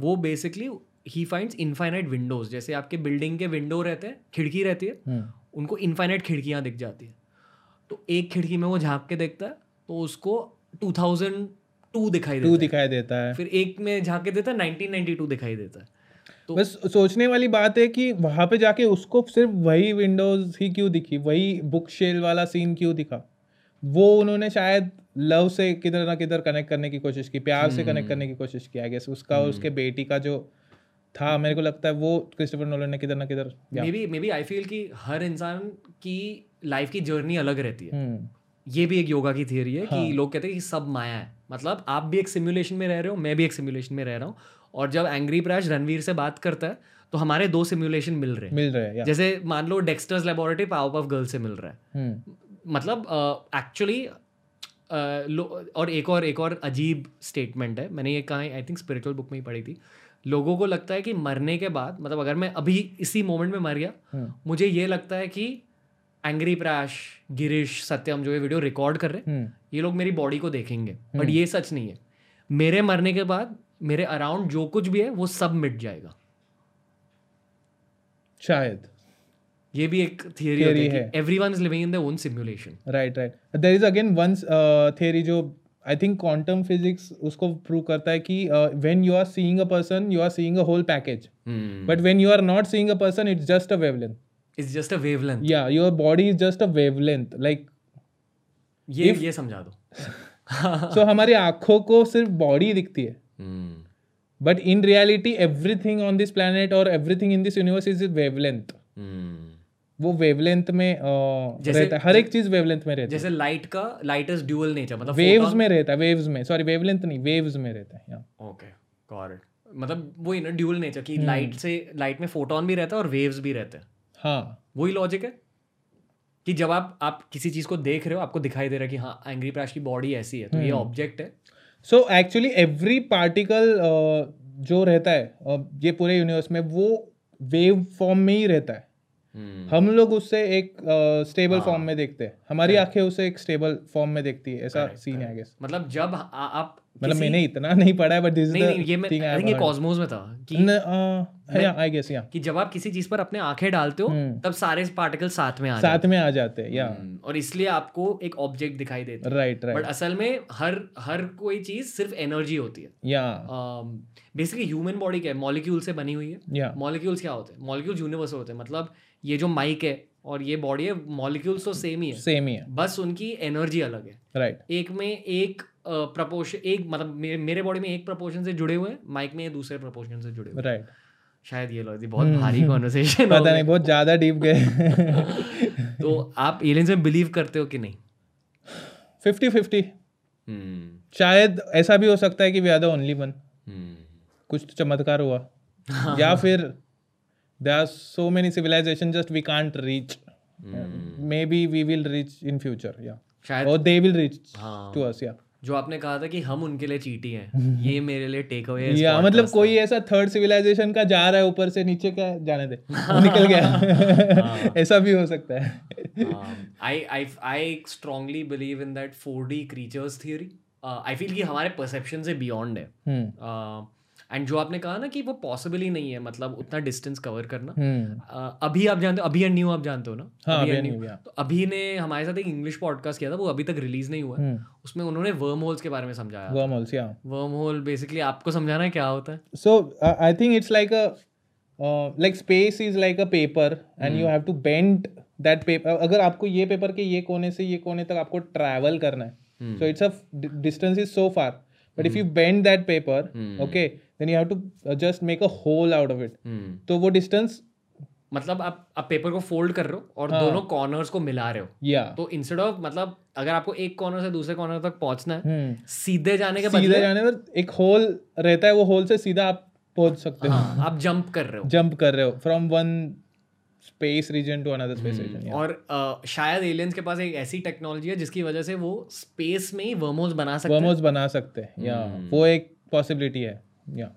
वो बेसिकली ही फाइंड्स इनफाइनाइट विंडोज़ जैसे आपके बिल्डिंग के विंडो रहते हैं खिड़की रहती है हम्म, उनको इनफाइनाइट खिड़कियाँ दिख जाती है। तो एक खिड़की में वो झाँक के देखता है तो उसको 2002 दिखाई टू देता है। दिखाई देता है। फिर एक में झाँक के देता है 1992 दिखाई देता है। तो बस सोचने वाली बात है कि वहाँ पे जाके उसको सिर्फ़ वही विंडोज़ ही क्यों दिखी? वही बुक शेल वाला सीन क्यों दिखा? वो उन्होंने शायद लव से किधर ना किधर कनेक्ट करने की कोशिश की प्यार से कनेक्ट करने की कोशिश की आई गेस उसका और उसके बेटी का जो था मेरे को लगता है वो क्रिस्टोफर नोलन ने किधर ना किधर maybe maybe I feel कि हर इंसान की लाइफ की जर्नी अलग रहती है। हम्म। ये भी एक योगा की थियरी है हाँ। कि लोग कहते हैं कि सब माया है। मतलब आप भी एक सिमुलेशन में रह रहे हो मैं भी एक सिमुलेशन में रह रहा हूँ। और जब एंग्री प्रैश रणवीर से बात करता है तो हमारे दो सिमुलेशन मिल रहे हैं। मिल रहे हैं जैसे मान लो Dexter's Laboratory power of girl से मिल रहा है। हम्म। मतलब एक्चुअली और एक और एक और अजीब स्टेटमेंट है। मैंने ये कहा आई थिंक स्पिरिचुअल बुक में ही पढ़ी थी। लोगों को लगता है कि मरने के बाद मतलब अगर मैं अभी इसी मोमेंट में मर गया हम्म मुझे ये लगता है कि एंग्री प्रैश गिरीश सत्यम जो ये वीडियो रिकॉर्ड कर रहे हैं हम्म ये लोग मेरी बॉडी को देखेंगे। बट ये सच नहीं है। मेरे मरने के बाद मेरे अराउंड जो कुछ भी है वो सब मिट जाएगा। शायद। ये भी एक थियरी होती है everyone is living in their own simulation right right there is again one theory जो आई थिंक क्वांटम फिजिक्स उसको प्रूव करता है कि when you are seeing a person you are seeing a whole package but when you are not seeing a person it's just a wavelength it's just a wavelength या your body is just a wavelength like ये ये समझा दो। सो हमारी आँखों को सिर्फ़ बॉडी दिखती है। But in reality everything on this planet और everything in this universe is wavelength वो वेवलेंथ में जैसे- रहता है। हर एक चीज़ वेवलेंथ में रहती है। जैसे लाइट का लाइट इज़ ड्यूअल नेचर मतलब वेव्स में रहता है वेव्स में। सॉरी वेवलेंथ नहीं वेव्स में रहता है ओके गॉट इट मतलब वही ना ड्यूअल नेचर। की लाइट से लाइट में फोटोन भी रहता है और वेव्स भी रहते हैं। हाँ। वही लॉजिक है कि जब आप आप किसी चीज़ को देख रहे हो आपको दिखाई दे रहा है कि हाँ एंग्री प्रैश की बॉडी ऐसी है तो। ये ऑब्जेक्ट है। सो एक्चुअली एवरी पार्टिकल जो रहता है ये पूरे यूनिवर्स में वो वेव फॉर्म में ही रहता है। हम लोग उससे एक स्टेबल फॉर्म में देखते हैं। हमारी आँखें उसे एक स्टेबल फॉर्म में देखती है। ऐसा सीन है मतलब जब आप मतलब मैंने इतना नहीं पढ़ा है बट दिस नहीं नहीं ये मैं I think ये कॉस्मोस में था कि uh, आई गेस या कि जब आप किसी चीज़ पर अपने आँखें डालते हो हम्म। तब सारे पार्टिकल साथ में आ जाते साथ में आ जाते हैं या हम्म, और इसलिए आपको एक ऑब्जेक्ट दिखाई देता है। राइट राइट बट असल में हर हर कोई चीज़ सिर्फ़ एनर्जी होती है। या बेसिकली ह्यूमन बॉडी क्या है? मॉलिक्यूल से बनी हुई है। या मॉलिक्यूल्स क्या होते हैं? मॉलिक्यूल्स यूनिवर्सल होते हैं। मतलब ये जो माइक है और ये बॉडी है मॉलिक्यूल्स तो सेम ही है। सेम ही है। बस उनकी एनर्जी अलग है। राइट एक में एक प्रपोर्शन एक मतलब मेरे, मेरे बॉडी में एक प्रपोर्शन से जुड़े हुए हैं माइक में दूसरे प्रपोर्शन से जुड़े हुए। राइट शायद ये लो बहुत भारी कॉन्वर्सेशन हम्म। पता नहीं बहुत ज़्यादा डीप गए। तो आप एलियंस में बिलीव करते हो कि नहीं? फिफ्टी फिफ्टी हम्म। शायद ऐसा भी हो सकता है कि we are the only one hmm. कुछ तो चमत्कार हुआ। या फिर there are so many civilization just we can't reach maybe we will reach in future या शायद और they will reach to us या जो आपने कहा था कि हम उनके लिए चीटी हैं। ये मेरे लिए टेक अवे है या मतलब कोई ऐसा थर्ड सिविलाइजेशन का जा रहा है ऊपर से नीचे का जाने दे। निकल गया। ऐसा भी हो सकता है। I I I strongly believe in that 4D creatures theory I feel कि हमारे परसेप्शन से बियॉन्ड है। हम्म। एंड जो आपने कहा ना कि वो पॉसिबल ही नहीं है मतलब उतना डिस्टेंस कवर करना। हम्म। अभी आप जानते हो अभी एंड न्यू आप जानते हो ना? हाँ अभी New। हुआ तो अभी ने हमारे साथ एक इंग्लिश पॉडकास्ट किया था वो अभी तक रिलीज़ नहीं हुआ हम्म। उसमें उन्होंने वर्म होल्स के बारे में समझाया। Wormholes yeah. Worm hole basically आपको समझाना है क्या होता है? I think it's like a uh, like space is like a paper and you have to bend that paper. अगर आपको ये पेपर के ये कोने से ये कोने तक आपको ट्रैवल करना है so it's a f- distance is so far but if you bend that paper okay then you have to uh, just make a hole out of it. हम्म तो वो distance मतलब आप आप पेपर को फोल्ड कर रहे हो और हाँ. दोनों कॉर्नर्स को मिला रहे हो। Yeah. तो इंस्टेड ऑफ़ मतलब अगर आपको एक कॉर्नर से दूसरे कॉर्नर तक पहुँचना है हम्म सीधे जाने के सीधे बदले जाने पर एक होल रहता है वो होल से सीधा आप पहुँच सकते हो। हाँ, आप जंप कर रहे हो। जंप कर रहे हो from one space region to another space region और अ, शायद एलियंस के पास एक ऐसी टेक्नोलॉजी है जिसकी वजह से वो स्पेस में ही वर्मोस बना सकते हैं। वर्मोस बना सकते हैं या वो एक पॉसिबिलिटी है या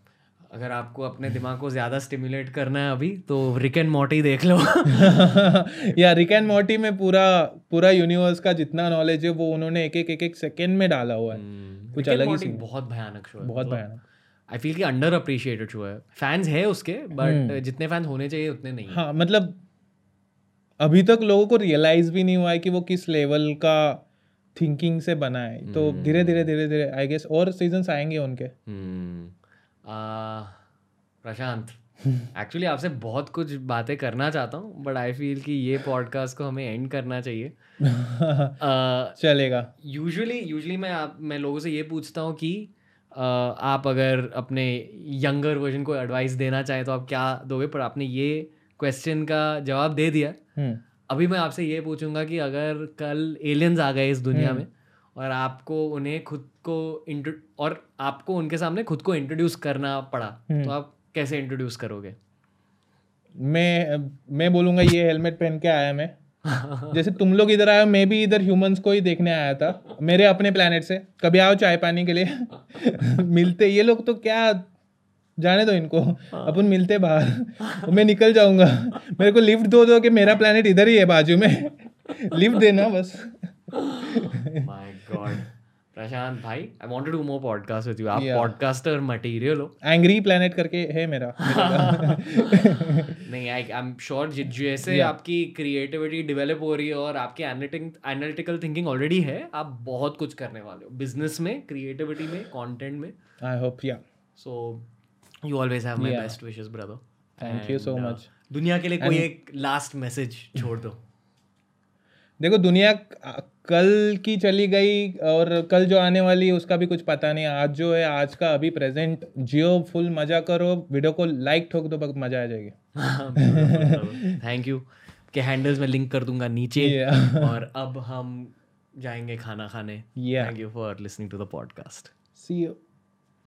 अगर आपको अपने दिमाग को ज़्यादा स्टिमुलेट करना है अभी तो रिक एंड मोटी देख लो। या रिक एंड मॉर्टी में पूरा पूरा यूनिवर्स का जितना नॉलेज है वो उन्होंने एक एक एक एक सेकेंड में डाला हुआ है। कुछ अलग ही बहुत भयानक शो है बहुत भयानक। आई फील कि अंडर अप्रिशिएटेड शो है। फैंस है उसके बट जितने फैंस होने चाहिए उतने नहीं। हाँ मतलब अभी तक लोगों को रियलाइज़ भी नहीं हुआ है कि वो किस लेवल का थिंकिंग से बना है। तो धीरे धीरे धीरे धीरे आई गेस और सीजन्स आएँगे उनके। हम्म, आ, प्रशांत एक्चुअली आपसे बहुत कुछ बातें करना चाहता हूँ बट आई फील कि ये पॉडकास्ट को हमें एंड करना चाहिए। uh, चलेगा। यूजुअली यूजुअली मैं आप मैं लोगों से ये पूछता हूँ कि आप अगर अपने यंगर वर्जन को एडवाइस देना चाहें तो आप क्या दोगे? पर आपने ये क्वेश्चन का जवाब दे दिया। हम्म। अभी मैं आपसे ये पूछूँगा कि अगर कल एलियंस आ गए इस दुनिया में और आपको उन्हें खुद को इंट्रो और आपको उनके सामने खुद को इंट्रोड्यूस करना पड़ा तो आप कैसे इंट्रोड्यूस करोगे? मैं मैं बोलूँगा ये हेलमेट पहन के आया मैं। जैसे तुम लोग इधर आए मैं भी इधर ह्यूमंस को ही देखने आया था। मेरे अपने प्लेनेट से। कभी आओ चाय पानी के लिए। मिलते, ये लोग तो क्या, जाने दो इनको। अपन मिलते बाहर। मैं निकल जाऊँगा। मेरे को लिफ्ट दो दो कि मेरा प्लेनेट इधर ही है बाजू में। लिफ्ट देना बस। माय गॉड प्रशांत भाई I want to do more podcast with you आप पॉडकास्टर मटेरियल हो। एंग्री प्लेनेट करके है मेरा। नहीं आई आई एम श्योर जैसे आपकी क्रिएटिविटी डेवलप हो रही है और आपकी एनालिटिकल थिंकिंग ऑलरेडी है आप बहुत कुछ करने वाले हो। बिज़नेस में क्रिएटिविटी में कंटेंट में। आई होप या so you always have my best wishes brother thank you so much दुनिया के लिए कोई एक लास्ट मैसेज छोड़ दो। देखो दुनिया कल की चली गई और कल जो आने वाली है उसका भी कुछ पता नहीं। आज जो है आज का अभी प्रेजेंट जियो फुल मज़ा करो। वीडियो को लाइक ठोक दो बहुत मज़ा आ जाएगी। थैंक यू के हैंडल्स में लिंक कर दूँगा नीचे। Yeah. और अब हम जाएँगे खाना खाने. Thank you for listening to the podcast see you